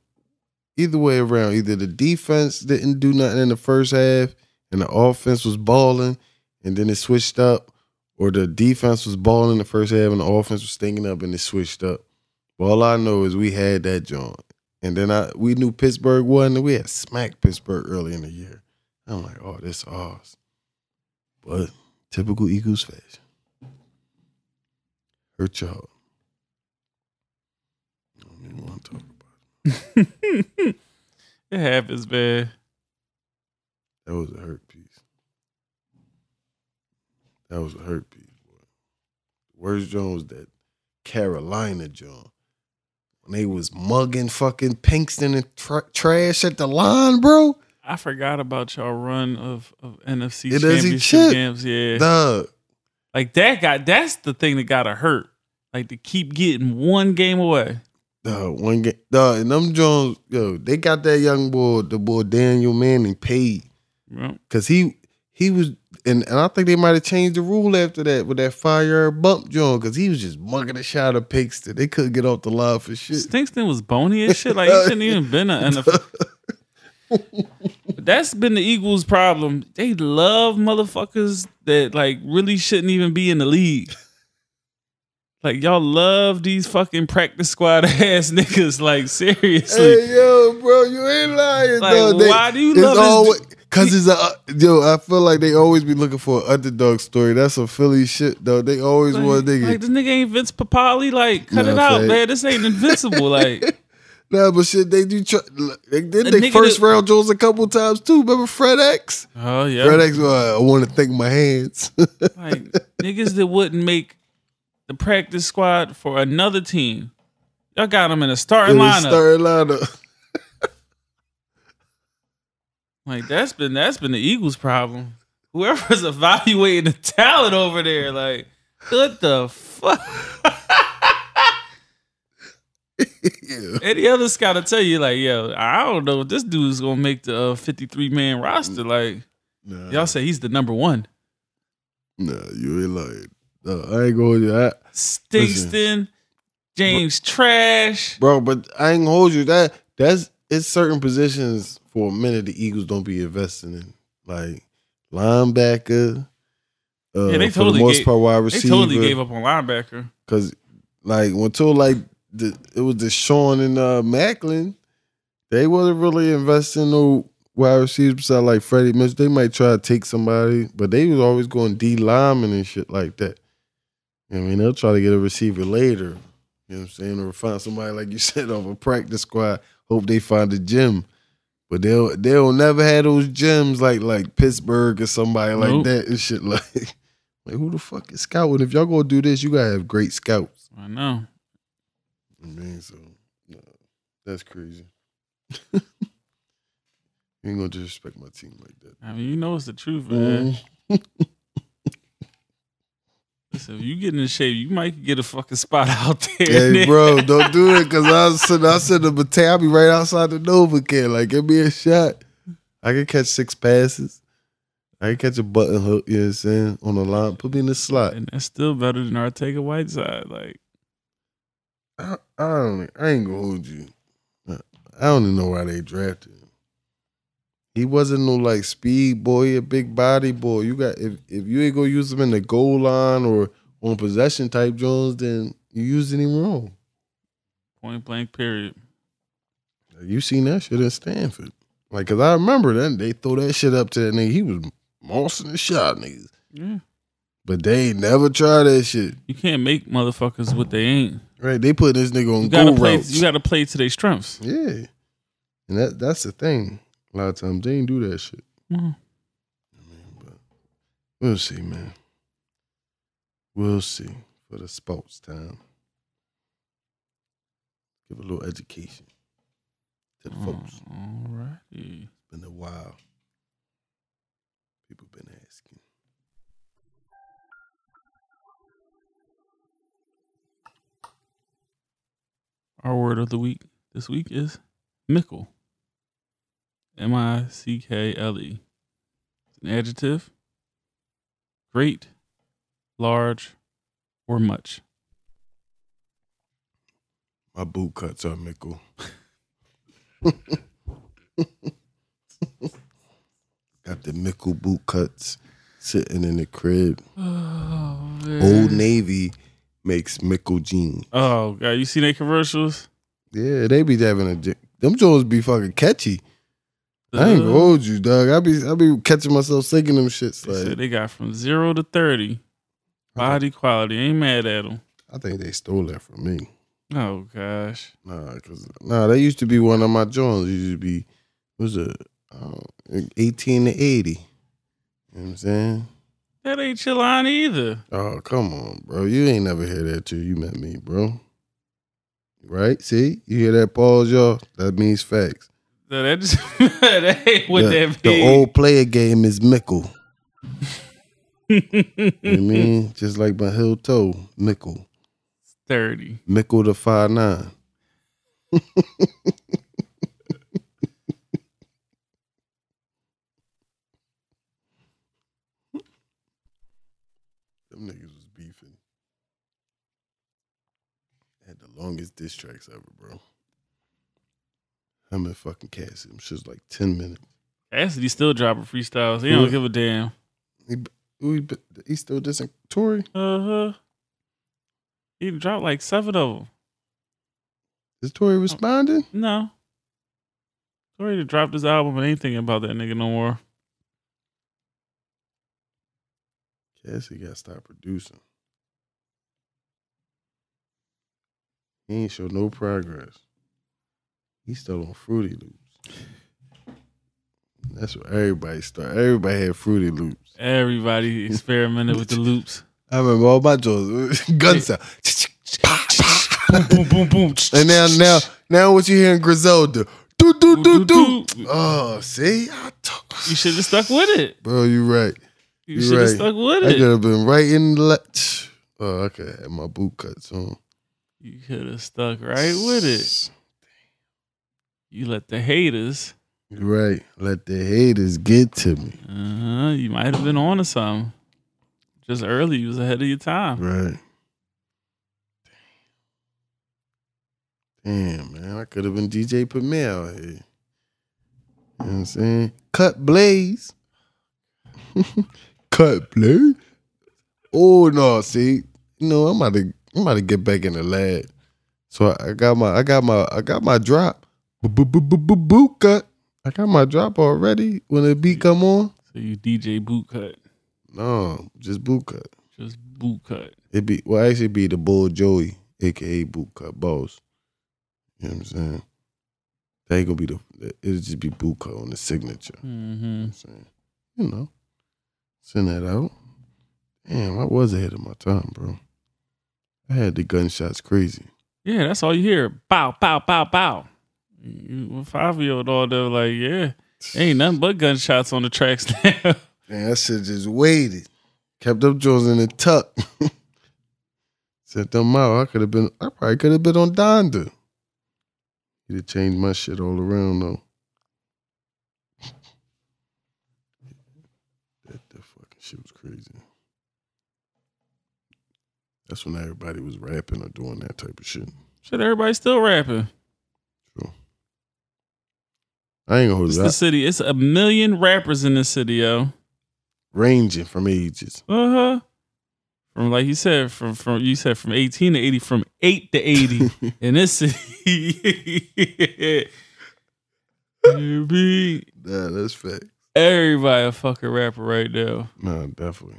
either way around. Either the defense didn't do nothing in the first half, and the offense was balling, and then it switched up, or the defense was balling in the first half, and the offense was stinking up, and it switched up. But all I know is we had that joint, and then I we knew Pittsburgh won, and we had smacked Pittsburgh early in the year. I'm like, oh, this is ours, but typical Eagles fashion. Hurt y'all. I don't even want to talk it. happens, man. That was a hurt piece. That was a hurt piece, boy. Worst John was that Carolina John. When they was mugging fucking Pinkston and tra- trash at the line, bro. I forgot about y'all run of, of NFC It championship games. Yeah, Dog. like that got that's the thing that got to hurt. Like to keep getting one game away. Dog, one game. the and them Jones, yo, they got that young boy, the boy Daniel Manning paid. Yep. Cause he he was and, and I think they might have changed the rule after that with that fire bump John, cause he was just mugging a shot of Pinkston. They couldn't get off the line for shit. Stinkston was bony as shit. Like he shouldn't even been a NFL. That's been the Eagles' problem. They love motherfuckers that like really shouldn't even be in the league. Like y'all love these fucking practice squad ass niggas. Like seriously. Hey yo, bro, you ain't lying. Like, dog. They- why do you it's love this always, du- Cause it's a yo. I feel like they always be looking for an underdog story. That's a Philly shit though. They always Like, want nigga. like this nigga ain't Vince Papale. Like cut it out, man. This ain't invincible. Like nah, but shit, they do. Try, they did they first that- round Jones a couple times too. Remember FredEx? oh yeah. FredEx. Uh, I want to thank my hands. like niggas that wouldn't make the practice squad for another team. Y'all got him in a starting in lineup. starting lineup. Like that's been that's been the Eagles' problem. Whoever's evaluating the talent over there, like what the fuck? yeah. Any other scout will tell you, like, yo, I don't know if this dude's gonna make the uh, 53 man roster. Like, Nah, y'all say he's the number one. nah, you ain't lying. I ain't going to that, Stingston, James Thrash. bro. But I ain't gonna hold you. That that's it's certain positions for a minute the Eagles don't be investing in, like linebacker. Uh, Yeah, they for totally the most gave- part wide receiver. They totally gave up on linebacker. Cause like until like the it was DeSean and uh Maclin, they wasn't really investing no wide receivers beside like Freddie Mitchell. They might try to take somebody, but they was always going D lineman and shit like that. I mean, they'll try to get a receiver later. You know what I'm saying? Or find somebody like you said off a practice squad. Hope they find a gym. But they'll they'll never have those gyms like like Pittsburgh or somebody like Nope. that and shit like like who the fuck is scouting? If y'all gonna do this, you gotta have great scouts. I know. I mean, so no, that's crazy. you ain't gonna disrespect my team like that. I mean, you know it's the truth, man. Mm. Listen, if you get in shape, you might get a fucking spot out there. Hey, bro, don't do it because I said I said the battalion. I'll right outside the Nova can. Like, give me a shot. I can catch six passes. I can catch a button hook. You know what I'm saying on the line. Put me in the slot. and that's still better than Arcega-Whiteside. Like, I, I don't. I ain't gonna hold you. I don't even know why they drafted. He wasn't no like speed boy, a big body boy. You got if if you ain't gonna use him in the goal line or on possession type Jones, then you using him wrong. point blank, period. You seen that shit at Stanford. Like, cause I remember that they throw that shit up to that nigga. He was mossing the shot niggas. Yeah. But they ain't never tried that shit. You can't make motherfuckers what they ain't. Right? They put this nigga on You gotta goal play. routes. You gotta play to their strengths. yeah. And that that's the thing. A lot of times they ain't do that shit. Mhm. But we'll see, man. We'll see for the sports time. Give a little education to the folks. All righty. It's been a while. People been asking. Our word of the week this week is mickle. M I C K L E. It's an adjective. Great, large, or much. My boot cuts are mickle. Got the mickle boot cuts sitting in the crib. Oh, Old Navy makes mickle jeans. Oh god, you seen their commercials? Yeah, they be having a them Jones be fucking catchy. I ain't gonna hold you, dog. I be I be catching myself singing them shits. they Like they got from zero to thirty. Body quality, ain't mad at them. I think they stole that from me. Oh gosh, Nah, cause nah, that used to be one of my joints. Used to be was it uh, eighteen to eighty. You know what I'm saying? that ain't your line either. Oh come on, bro. You ain't never hear that till you met me, bro. Right? See, you hear that pause, y'all? That means facts. So that just that ain't what the, that the old player game is mickle. You know what I mean? Just like my heel toe, mickle. thirty. Mickle to five nine. Them niggas was beefing. Had the longest diss tracks ever, bro. Him and fucking Cassie. Them shit's like 10 minutes. Cassidy still dropping freestyles. He don't give a damn. He, he, he still dissing Tory? Uh huh. He dropped like seven of them. Is Tory responding? No. Sorry to drop this album and ain't thinking about that nigga no more. Cassie got to stop producing. He ain't show no progress. He's still on Fruity Loops. That's what everybody started. Everybody had Fruity Loops. Everybody experimented with the loops. I remember all my jokes. Gun sound. boom, boom, boom, boom. And now, now, now, what you hearing Griselda? Do do do Do. Oh, see, I You should have stuck with it. bro, you right. You You should have right. stuck with I could have been right in the. Le- oh, I could have had my boot cuts on. You could have stuck right with it. You let the haters. Right. Let the haters get to me. Uh-huh, you might have been on to something. Just early, you was ahead of your time. Right. Damn, man. I could have been DJ Premier out here. You know what I'm saying? Cut Blaze. Cut Blaze. Oh no, see. You know, I'm about to I'm about to get back in the lab. So I, I got my I got my I got my drop. Boot cut. I got my drop already when the beat come on. So you DJ boot cut. No, just boot cut. Just boot cut. It be well actually be the Bull Joey, aka Boot Cut Boss. You know what I'm saying? That ain't gonna be the it'll just be Boot Cut on the signature. You know hmm what I'm saying? You know. Send that out. Damn, I was ahead of my time, bro. I had the gunshots crazy. Yeah, that's all you hear. Bow, bow, bow, bow. Five year old all there like, yeah, ain't nothing but gunshots on the tracks now. Man, that shit just waited. Kept up Jones in the tuck. Sent them out. I could have been I probably could have been on Donda. He'd have changed my shit all around though. That, that fucking shit was crazy. That's when everybody was rapping or doing that type of shit. Shit, everybody's still rapping. I ain't gonna hold It's you. the city. It's a million rappers in the city, yo. Ranging from ages. Uh huh. From like you said, from from you said from eighteen to eighty, from eight to eighty in this city. You be- Nah, that's fact. Everybody a fucking rapper right now. No, definitely.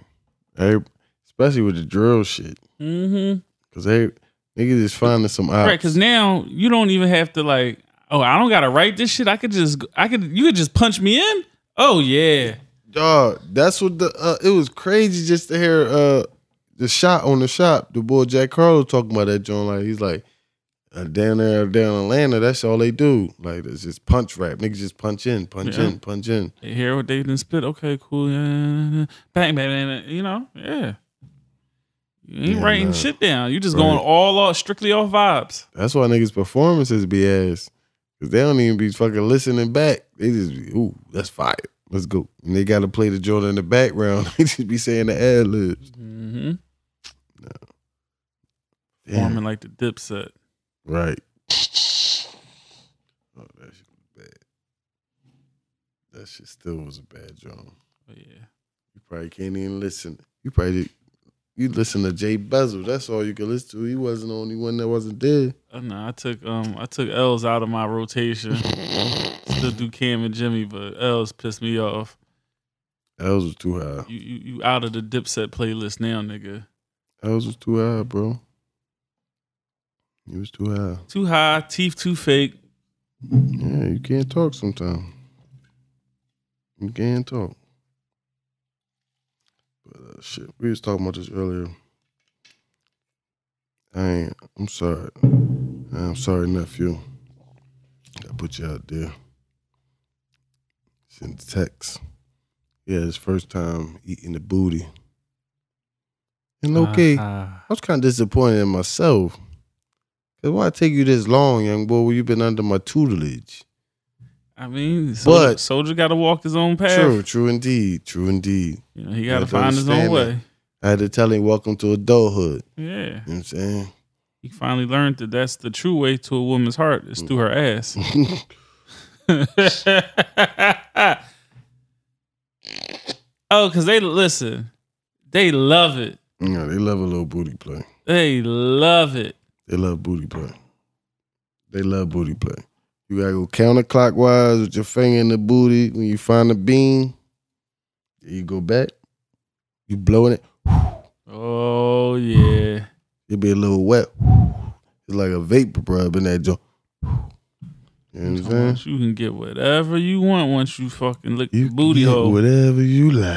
Every- especially with the drill shit. Mm-hmm. Cause they niggas just finding some ops. Right, because now you don't even have to like. Oh, I don't gotta write this shit. I could just, I could, you could just punch me in. Oh yeah, Dog, that's what the uh, it was crazy just to hear uh the shot on the shop. The boy Jack Carlo talking about that joint. Like he's like uh, down there down in Atlanta, that's all they do. Like it's just punch rap. Niggas just punch in, punch Yeah. in, punch in. they hear what they done spit. Okay, cool. Yeah, bang, bang, bang. You know, yeah. You ain't Yeah, writing nah. shit down. You just Right. going all off, strictly off vibes. That's why niggas performances be ass. Cause they don't even be fucking listening back. They just be, ooh, that's fire. Let's go. And they gotta play the Jordan in the background. they just be saying the ad libs. Mm-hmm. Damn. Forming like the Dipset. Right. Oh, that shit was bad. That shit still was a bad joint. But yeah, You probably can't even listen. You probably you listen to Jay Bezel. That's all you can listen to. He wasn't the only one that wasn't there. uh, no, I took um, I took L's out of my rotation. Still do Cam and Jimmy, but L's pissed me off. Ells was too high. You you, you out of the Dipset playlist now, nigga. Ells was too high, bro. He was too high. Too high, teeth too fake. Yeah, you can't talk sometimes. You can't talk. Shit, we was talking about this earlier. I ain't. I'm sorry. I'm sorry, nephew. I put you out there. Send text. Yeah, his first time eating the booty. And okay, Ah, I was kind of disappointed in myself. Cause why take you this long, young boy? When you been under my tutelage? I mean, soldier, But- soldier got to walk his own path. True, true indeed, true indeed. You know, he got to find his own way. I had to tell him, "Welcome to adulthood." Yeah, You know what I'm saying? he finally learned that that's the true way to a woman's heart is through her ass. oh, because they listen, they love it. yeah, they love a little booty play. They love it. They love booty play. They love booty play. You gotta go counterclockwise with your finger in the booty. When you find the bean, you go back. You blowing it. Oh yeah. It be a little wet. It's like a vapor rub in that joint. You know what I'm saying? You can get whatever you want once you fucking lick You the booty hole. Whatever you like.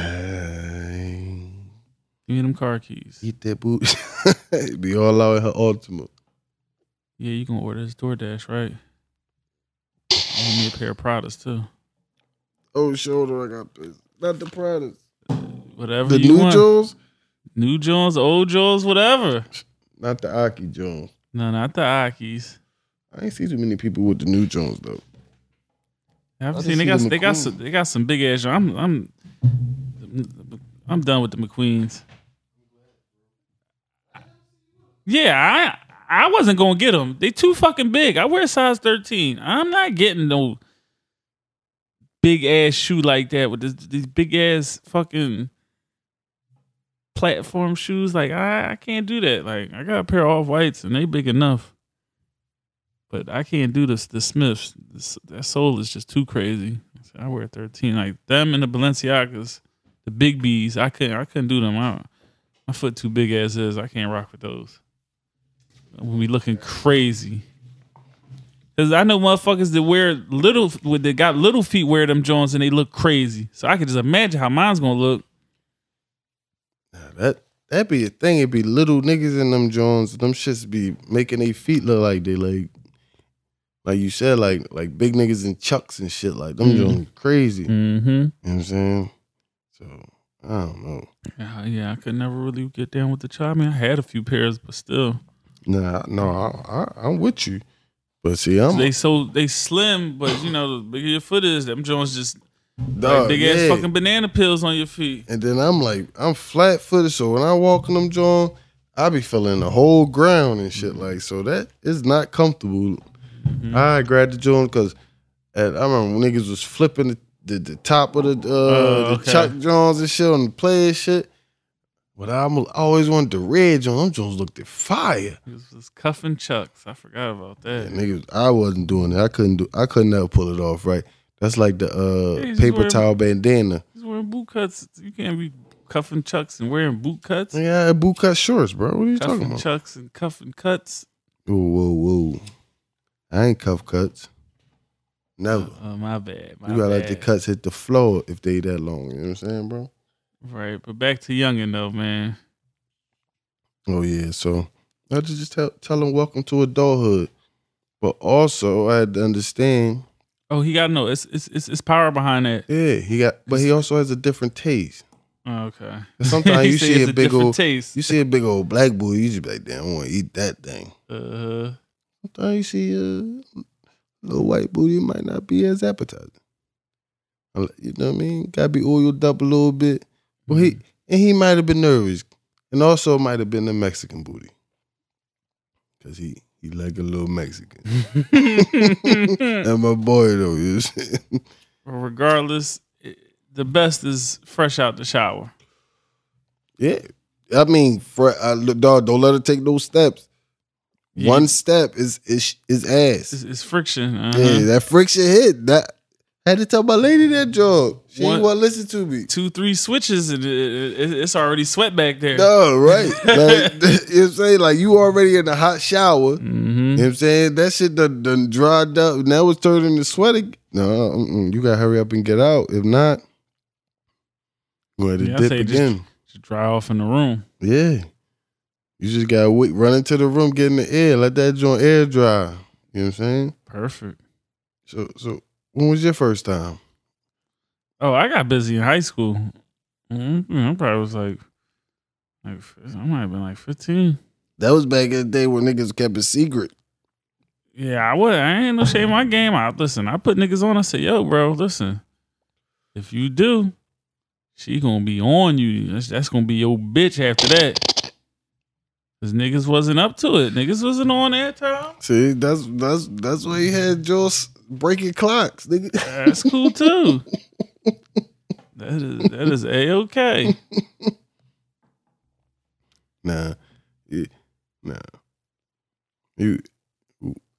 Give me them car keys. Eat that booty. be all out in her ultimate. Yeah, you can order this DoorDash, right? I want me a pair of Pradas too. Oh, shoulder, I got this. Not the products. Whatever The you new want. Jones, New Jones, old Jones, whatever. not the Aki Jones. No, not the Akis. I ain't see too many people with the new Jones though. I've I just seen they got the they got some they got some big ass. I'm I'm I'm done with the McQueens. Yeah, I I wasn't gonna get them. They too fucking big. I wear size thirteen. I'm not getting no big ass shoe like that with this, these big ass fucking platform shoes. Like I I can't do that. Like I got a pair of off whites and they big enough. But I can't do this. The Smiths, this, that sole is just too crazy. I wear thirteen, like them and the Balenciagas, the big bees. I couldn't, I couldn't do them. I, my foot too big as is. I can't rock with those. When we looking crazy, because I know motherfuckers that wear little, that got little feet wear them Jones and they look crazy. So I could just imagine how mine's gonna look. Nah, that that be a thing. It be little niggas in them Jones. Them shits be making their feet look like they like, like you said, like like big niggas in chucks and shit. Like them Mhm. Jones crazy. Mm-hmm. You know what I'm saying? So I don't know. Yeah, yeah, I could never really get down with the child. I mean, I had a few pairs, but still. Nah, no, I, I, I'm with you. But see, I'm they so they slim, but you know, the bigger your foot is, them Jones just dog, like big ass fucking banana pills on your feet. And then I'm like, I'm flat footed, so when I walk in them Jones, I be feeling the whole ground and shit. Like, so that is not comfortable. Mm-hmm. I grabbed the Jones because I remember niggas was flipping the, the, the top of the uh, Oh, the. Chuck Jones and shit on the player shit. But I'm, always wanted the red Jones. Them Jones looked at fire. It was, was cuffing chucks. I forgot about that. And niggas, I wasn't doing it. I couldn't do. I couldn't never pull it off right. That's like the uh, just paper wear- towel bandana. He's wearing boot cuts. You can't be cuffing chucks and wearing boot cuts. Yeah, I had boot cut shorts, bro. What are you talking Cuffing about? chucks and cuffing cuts. Whoa, whoa, whoa. I ain't cuff cuts. Never. Oh, my bad. My you gotta let the cuts hit the floor if they that long. You know what I'm saying, bro? Right, but back to youngin though, man. Oh yeah. So I just just tell tell them welcome to adulthood. But also I had to understand, Oh, he got no. It's it's it's, it's power behind that. yeah, he got but he also has a different taste. Oh, okay. Sometimes you see a big different old taste. you see a big old black boy, you just be like, damn, I wanna eat that thing. Uh, Sometimes you see a little white booty, might not be as appetizing. You know what I mean? Gotta be oiled up a little bit. Well, he and he might have been nervous, and also might have been a Mexican booty, cause he he like a little Mexican. and my boy though, you know what I'm saying? Well, regardless, the best is fresh out the shower. yeah. I mean, for uh, look, dog, don't let her take those steps. Yeah. One step is is is ass. It's, it's friction. Uh-huh. Yeah, that friction hit. That had to tell my lady that job. She One- want to listen to me. Two, three switches, and it, it, it's already sweat back there. No, right. Like, you know what I'm saying? Like you already in the hot shower. hmm You know what I'm saying? That shit done, done dried up. Now it's turning to sweating. No, you gotta hurry up and get out. If not, going to Yeah, dip say just- again. Just dry off in the room. Yeah. You just gotta run into the room, get in the air, let that joint air dry. You know what I'm saying? Perfect. So, so when was your first time? Oh, I got busy in high school. Mm-hmm. I probably was like, like I might have been like fifteen. That was back in the day when niggas kept it secret. Yeah, I would. I ain't no shame my game out. Listen, I put niggas on. I said, "Yo, bro, listen. If you do, she gonna be on you. That's, that's gonna be your bitch after that." Cause niggas wasn't up to it. Niggas wasn't on that time. See, that's that's that's why he had Joss breaking clocks, nigga. That's cool too. that is that is a okay. Nah, yeah, nah. You,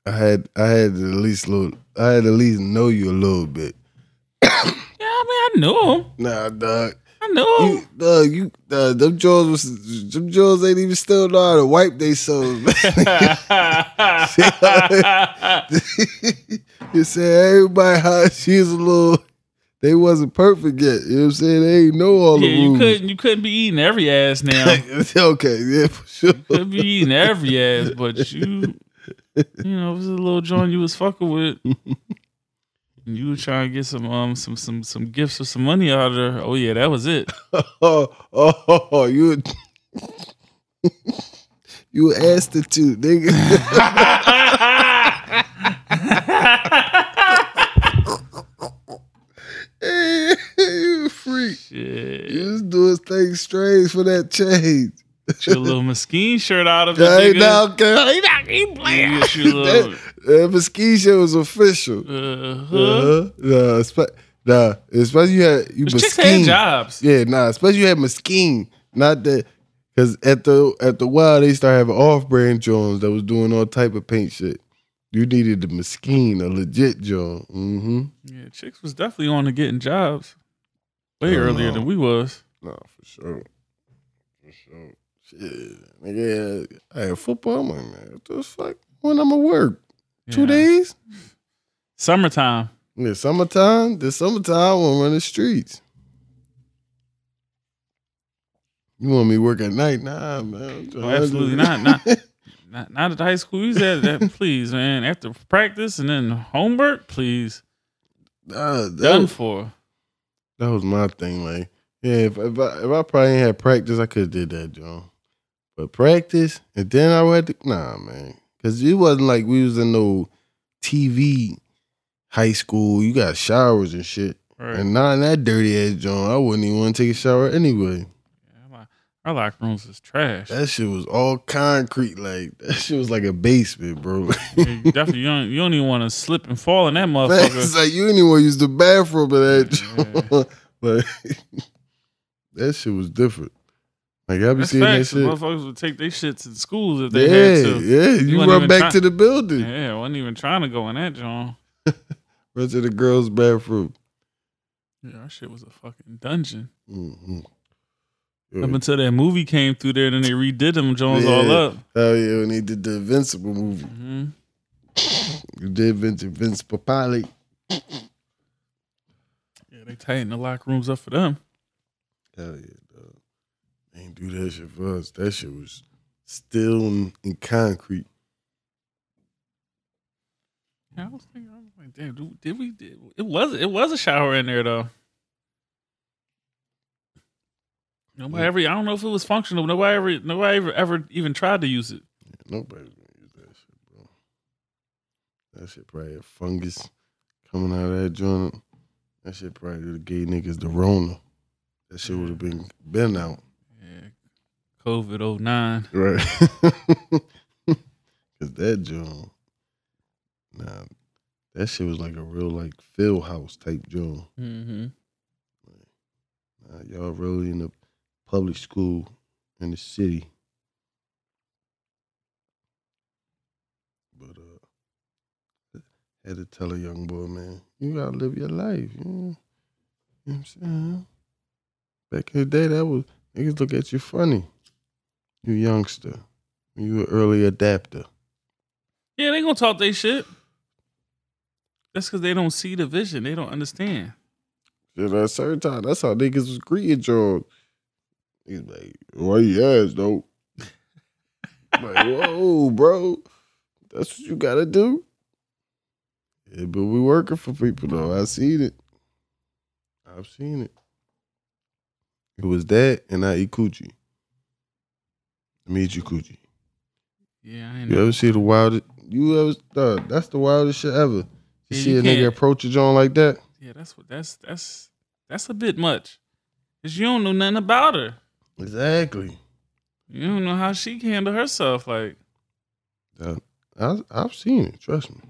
I had, I had at least little, I had at least know you a little bit. Yeah, I mean, I knew him. Nah, dog, I him. you, dog, you, uh, them jaws was, them jaws ain't even still know how to wipe they souls. you said everybody how she's a little. They wasn't perfect yet. You know what I'm saying? They ain't know all yeah, the you couldn't you couldn't be eating every ass now. okay, yeah, for sure. could be eating every ass, but you you know, it was a little joint you was fucking with. You were trying to get some um some some some gifts or some money out of her. Oh yeah, that was it. oh, oh, you you asked nigga. you freak. Shit. You was doing things strange for that change. Get your little Mesquite shirt out of it. Hey, okay, he not he You playing. get your little, That, that Mesquite shit was official. uh-huh. Uh-huh. Nah, espe- nah, especially you had you Those chicks had Mesquite. jobs. Yeah, nah, especially you had Mesquite. Not that because at the at the wild they started having off brand Jones that was doing all type of paint shit. You needed the Mesquite, a legit John. Mm-hmm. Yeah, chicks was definitely on to getting jobs way Oh, earlier no. than we was. No, for sure. For sure. Shit. Nigga, I had football. I'm like, man, what the fuck? When I'm at work? Two days? Summertime. Yeah, summertime. The summertime, I want to run the streets. You want me to work at night? Nah, man. Oh, absolutely not. Not, not not at the high school. You said that, please, man. After practice and then homework, please. That, Done was, for. that was my thing. Like, yeah, if, if, I, if I probably had practice, I could have did that, John. But practice, and then I had to, nah, man. Because it wasn't like we was in no TV high school. You got showers and shit. Right. And not in that dirty ass John. I wouldn't even want to take a shower anyway. Yeah, my- our locker rooms is trash. That shit was all concrete. Like that shit was like a basement, bro. Yeah, you definitely, you don't, you don't even want to slip and fall in that motherfucker. it's like you didn't even want to use the bathroom of that. Yeah. joint. Like that shit was different. Like I be That's seeing that facts. shit. Motherfuckers would take their shit to the schools if they Yeah, had to. yeah. You, wasn't run back try- to the building. Yeah, I wasn't even trying to go in that joint. Run to the girls' bathroom. Yeah, our shit was a fucking dungeon. Mm-hmm. Up until that movie came through there, then they redid them Jones all up. Hell yeah, when they did the Invincible movie. hmm You did Vince, Vince Papale. Yeah, they tightened the locker rooms up for them. Hell yeah. They ain't do that shit for us. That shit was still in, in concrete. Yeah, I was thinking, I was like, damn, did, did we? Did, it was it was a shower in there though. Nobody Yeah. ever. I don't know if it was functional. Nobody ever. Nobody ever, ever even tried to use it. Nobody's gonna use that shit, bro. That shit probably had fungus coming out of that joint. That shit probably the gay niggas the Rona. That shit would have been been out. COVID 09. Right. Cause that joint, nah, that shit was like a real like field house type joint. Mm-hmm. Nah, y'all really in the public school in the city. But uh had to tell a young boy, man, you gotta live your life. You know, you know what I'm saying? Back in the day, that was niggas look at you funny. You youngster. You an early adapter. Yeah, they gonna talk they shit. That's because they don't see the vision. They don't understand. At a certain time, that's how niggas was greeting George. He's like, why you ass though? like, whoa, bro. That's what you gotta do. Yeah, but we working for people though. I seen it. I've seen it. It was that and I eat coochie. Let me eat you coochie. Yeah, I ain't You ever see the wildest you ever dog, that's the wildest shit ever. You Yeah, see you a nigga can't- approach a joint like that? Yeah, that's what. That's that's that's a bit much. Cause you don't know nothing about her. Exactly. You don't know how she handle herself. Like, That, I, I've seen it. Trust me.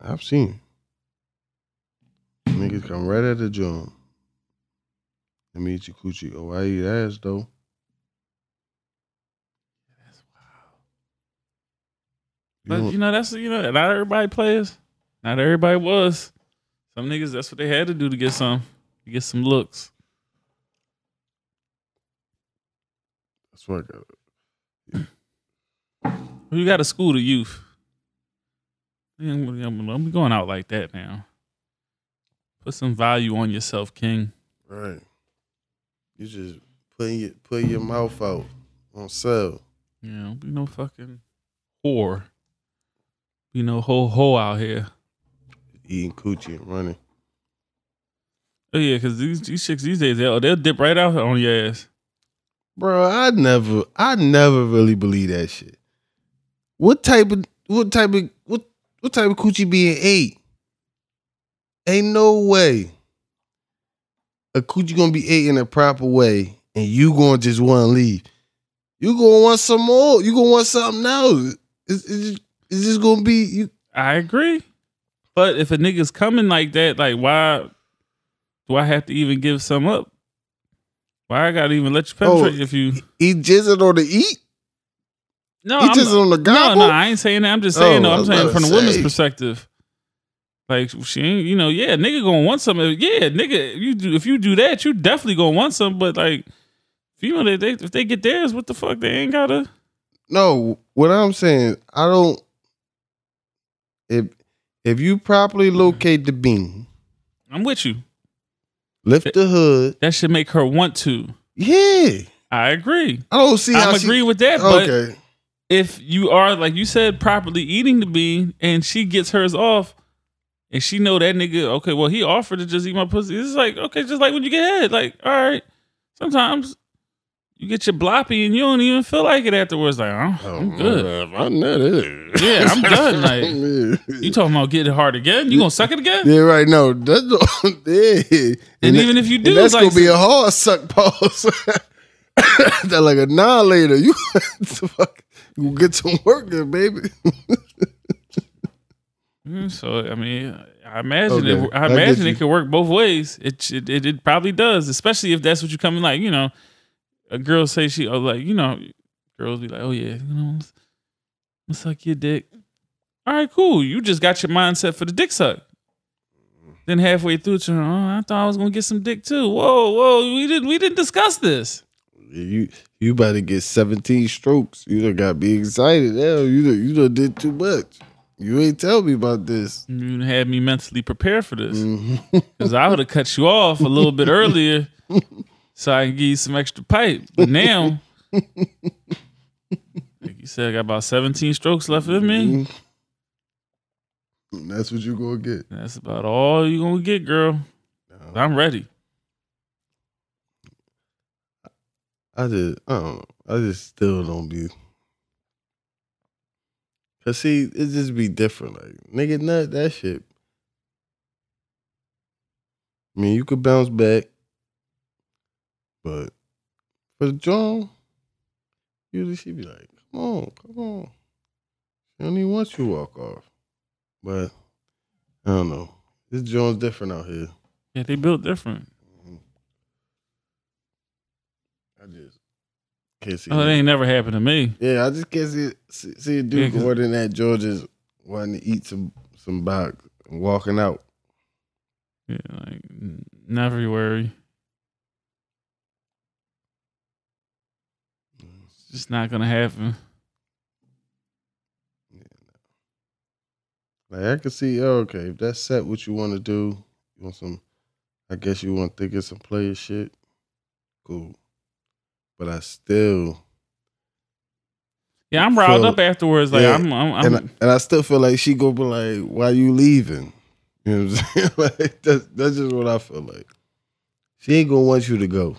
I've seen it. Niggas come right at the joint. Let me eat your coochie. Oh, I eat ass though. that's wild. You But you know, that's you know, not everybody plays. Not everybody was. Some niggas, that's what they had to do to get some, to get some looks. that's what I got. You got to school the youth. I'm going out like that now. Put some value on yourself, King. Right. You just putting your put your mouth out on sale. You know, be no fucking whore. You know, ho ho out here. Eating coochie and running. Oh yeah, because these these chicks these days they'll they'll dip right out on your ass. Bro, I never I never really believe that shit. What type of what type of what what type of coochie being ate? Ain't no way. A coochie gonna be ate in a proper way and you gonna just wanna leave. You gonna want some more. You gonna want something else. It's, it's, just, it's just gonna be you I agree. But if a nigga's coming like that, like why do I have to even give some up? Why I gotta even let you Oh, penetrate if you he jizzing on the eat. No, He I'm- just on the no, gobble? no, I ain't saying that. I'm just saying Oh, no, I'm saying from the woman's perspective. Like she ain't, you know, yeah, nigga gonna want something. Yeah, nigga, you do if you do that, you definitely gonna want some. But like, female, they, they if they get theirs, what the fuck? They ain't gotta. No, what I'm saying, I don't. If if you properly locate the bean, I'm with you. lift the hood, That should make her want to. yeah, I agree. I don't see I'm she- with that. But Okay, if you are like you said, properly eating the bean, and she gets hers off, and she know that nigga, okay, well he offered to just eat my pussy. It's like okay, just like when you get head, like all right. Sometimes you get your bloppy and you don't even feel like it afterwards. Like oh, I'm good. I'm not it. Yeah, I'm done. Like you talking about getting hard again? You gonna suck it again? yeah, right. No, that's yeah. And that- even if you do, that's like, gonna be a hard suck pause. that like a nine later. You, fuck, you get some work in, baby. Mm, So I mean, I imagine Okay, it, I I imagine you. it could work both ways. It, it it it probably does, especially if that's what you come in like. You know, a girl say she oh like you know, girls be like oh yeah you know, let's suck your dick. All right, cool. You just got your mindset for the dick suck. Then halfway through, oh, I thought I was gonna get some dick too. Whoa, whoa, we didn't we didn't discuss this. You you about to get 17 strokes. You done got me excited. Hell, you done, you done did too much. You ain't tell me about this. You had me mentally prepared for this. Mhm. Because I would have cut you off a little bit earlier so I can give you some extra pipe. But now, like you said, I got about 17 strokes left in me. Mhm. That's what you gonna get. That's about all you going to get, girl. I'm ready. I just I don't know. I just still don't be Cause see, it just be different. Like nigga nut that shit. I mean, you could bounce back, but for the John, usually she be like, "Come on, come on." She don't even want you to walk off. But I don't know. This John's different out here. Yeah, they built different. Mm-hmm. I just can't see. Oh, that ain't never happened to me. Yeah, I just can't see see, see a dude Yeah, in that George's wanting to eat some some box and walking out. Yeah, like, never worry. Just not going to happen. Like I can see, oh, okay, if that's set what you want to do, you want some. I guess you want to think of some player shit. Cool, but I still Yeah, I'm riled up afterwards. Like, Yeah, I'm, I'm, I'm and I, and I still feel like she gonna be like, "Why you leaving?" You know what I'm saying? like that's that's just what I feel like. She ain't gonna want you to go.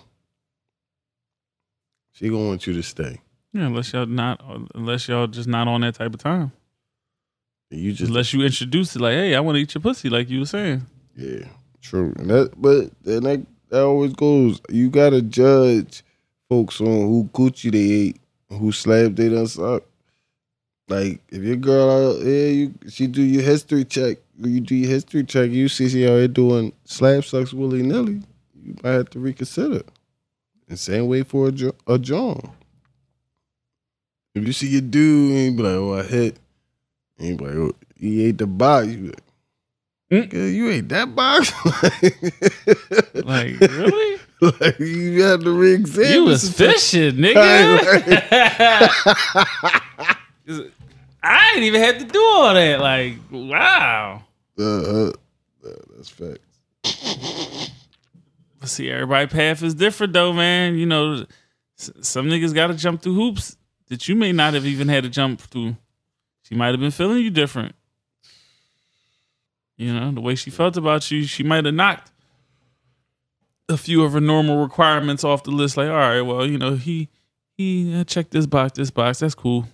She gonna want you to stay. Yeah, unless y'all not, unless y'all just not on that type of time. And you just Unless you introduce it, like, hey, I want to eat your pussy, like you were saying. Yeah, true. And that, but then that, that always goes. You gotta judge folks on who coochie they ate, who slab they done suck. Like if your girl out there, you she do your history check. You do your history check, you see she out here doing slab sucks willy nilly. You might have to reconsider. And same way for a, a John. If you see your dude, and you be like, "Oh, I hit," and you be like, "Oh, he ate the box." You be like, Mm. "Nigga, you ate that box." Like, really? like you had to re-examine. you was fishing, nigga. I ain't even had to do all that. Like, wow. Uh, uh, uh, that's fact. But see, everybody path is different though, man. You know, some niggas got to jump through hoops that you may not have even had to jump through. She might have been feeling you different. You know, the way she felt about you, she might have knocked a few of her normal requirements off the list. Like, all right, well, you know, he he uh, checked this box, this box. That's cool.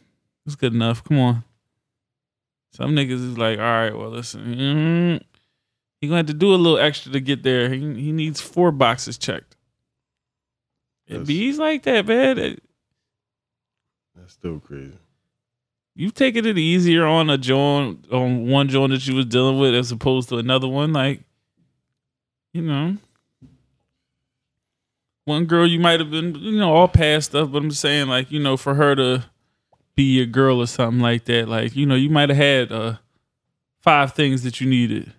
That's good enough. Come on. Some niggas is like, all right, well, listen, mm, he gonna have to do a little extra to get there. He he needs four boxes checked. It Yes. bees like that, man. It- That's still crazy. You've taken it easier on a joint on one joint that you was dealing with as opposed to another one like you know. One girl you might have been you know all past stuff but i'm saying like you know for her to be your girl or something like that like you know you might have had uh five things that you needed.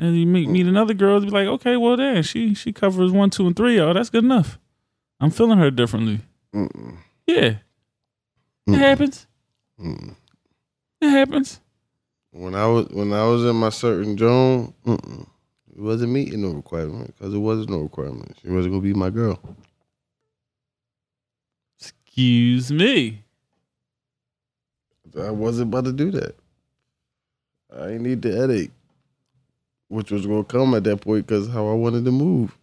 And you meet, meet another girl be like okay well then she she covers one two and three oh that's good enough. I'm feeling her differently. Mm-mm. yeah it happens Mm-mm. it happens When I was when I was in my certain zone, mm-mm. it wasn't meeting no requirement because it wasn't no requirement. She wasn't gonna be my girl. Excuse me. I wasn't about to do that. I ain't need the headache, which was gonna come at that point because how I wanted to move.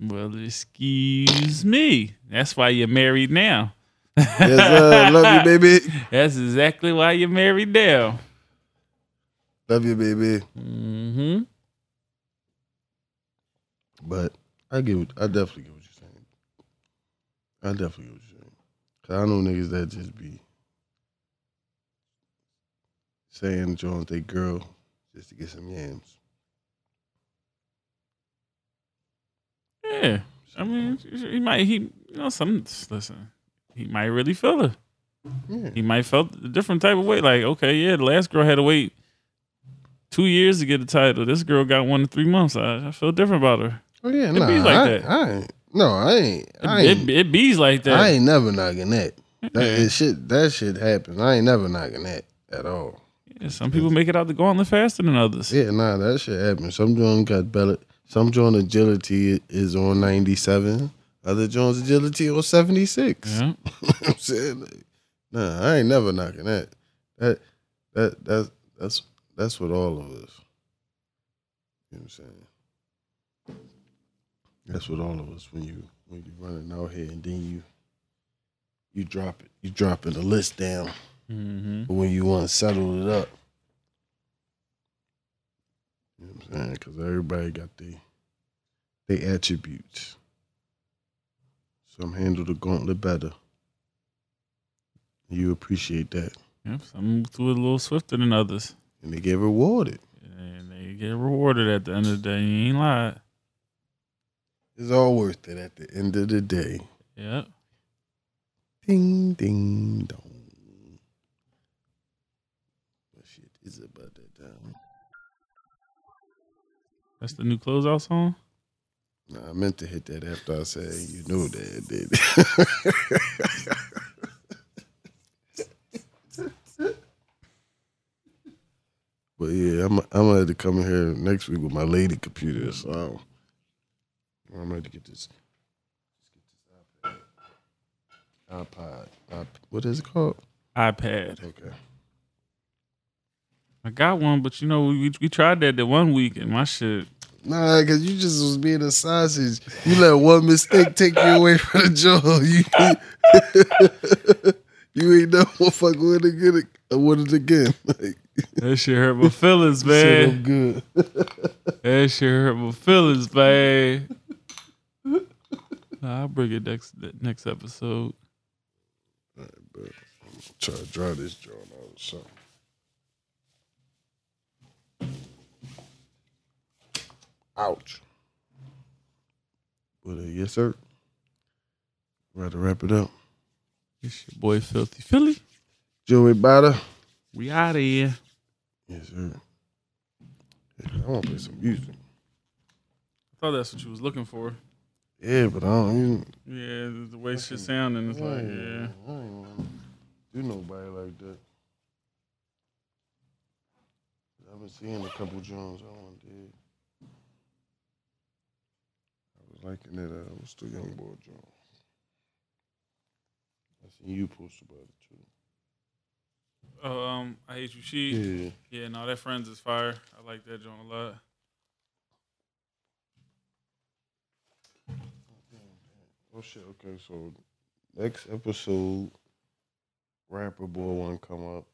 Well, excuse me. That's why you're married now. Yes, sir. Love you, baby. That's exactly why you're married now. Love you, baby. Mm-hmm. But I get, what, I definitely get what you're saying. I definitely get what you're saying. Cause I know niggas that just be saying Jones they girl just to get some yams. Yeah. I mean, he might, he, you know, some, listen, he might really feel it. Yeah. He might felt a different type of way. Like, okay, yeah, the last girl had to wait two years to get the title. This girl got one in three months. I, I feel different about her. Oh yeah, It nah, be like I, that. I ain't. No, I ain't. It, I ain't. it, it bees like that. I ain't never knocking that. That Yeah. it shit. That shit happens. I ain't never knocking that at all. Yeah, some people make it out to go on the gauntlet faster than others. Yeah, nah, that shit happens. Some joint got belly. Some joint agility is on ninety seven. Other Jones agility seventy six. Yeah. I'm saying, like, nah, I ain't never knocking that. That that that that's that's what all of us. You know what I'm saying? That's what all of us when you when you running out here and then you you drop it. You dropping the list down Mm-hmm. when you want to settle it up. You know what I'm saying? Because everybody got their they attributes. Some handle the gauntlet better. You appreciate that. Yep, some through it a little swifter than others. And they get rewarded. And they get rewarded at the end of the day. You ain't lied. It's all worth it at the end of the day. Yep. Ding ding dong. What shit is about that time? That's the new closeout song. Nah, I meant to hit that after I said you know that did. but yeah, I'm I'm gonna have to come in here next week with my lady computer, so I'm ready to get this. Get this iPad. iPod. what is it called? iPad. Okay. I got one, but you know, we we tried that the one week and my shit. Nah, cause you just was being a sausage. You let one mistake take you away from the job. You, you ain't never fuck with it again. Uh, I want it again. Like, That shit hurt my feelings, I'm man. good. That shit hurt my feelings, man. Nah, I'll bring it next next episode. I'll try to draw this joint out or something. Ouch. But uh, yes, sir. Ready to wrap it up. It's your boy Filthy Philly. Joey Bada. We out of here. Yes, sir. I want to play some music. I thought that's what you was looking for. Yeah, but I don't even. Yeah, the way shit sounding is like, yeah. I ain't want to do nobody like that. I've been seeing a couple Jones I want to do. I was liking it. Uh, what's the young boy Jones? I seen you post about it too. Oh, um, I hate you, she. Yeah. Yeah, no, that friends is fire. I like that joint a lot. Oh shit. Okay, so next episode, rapper boy one come up.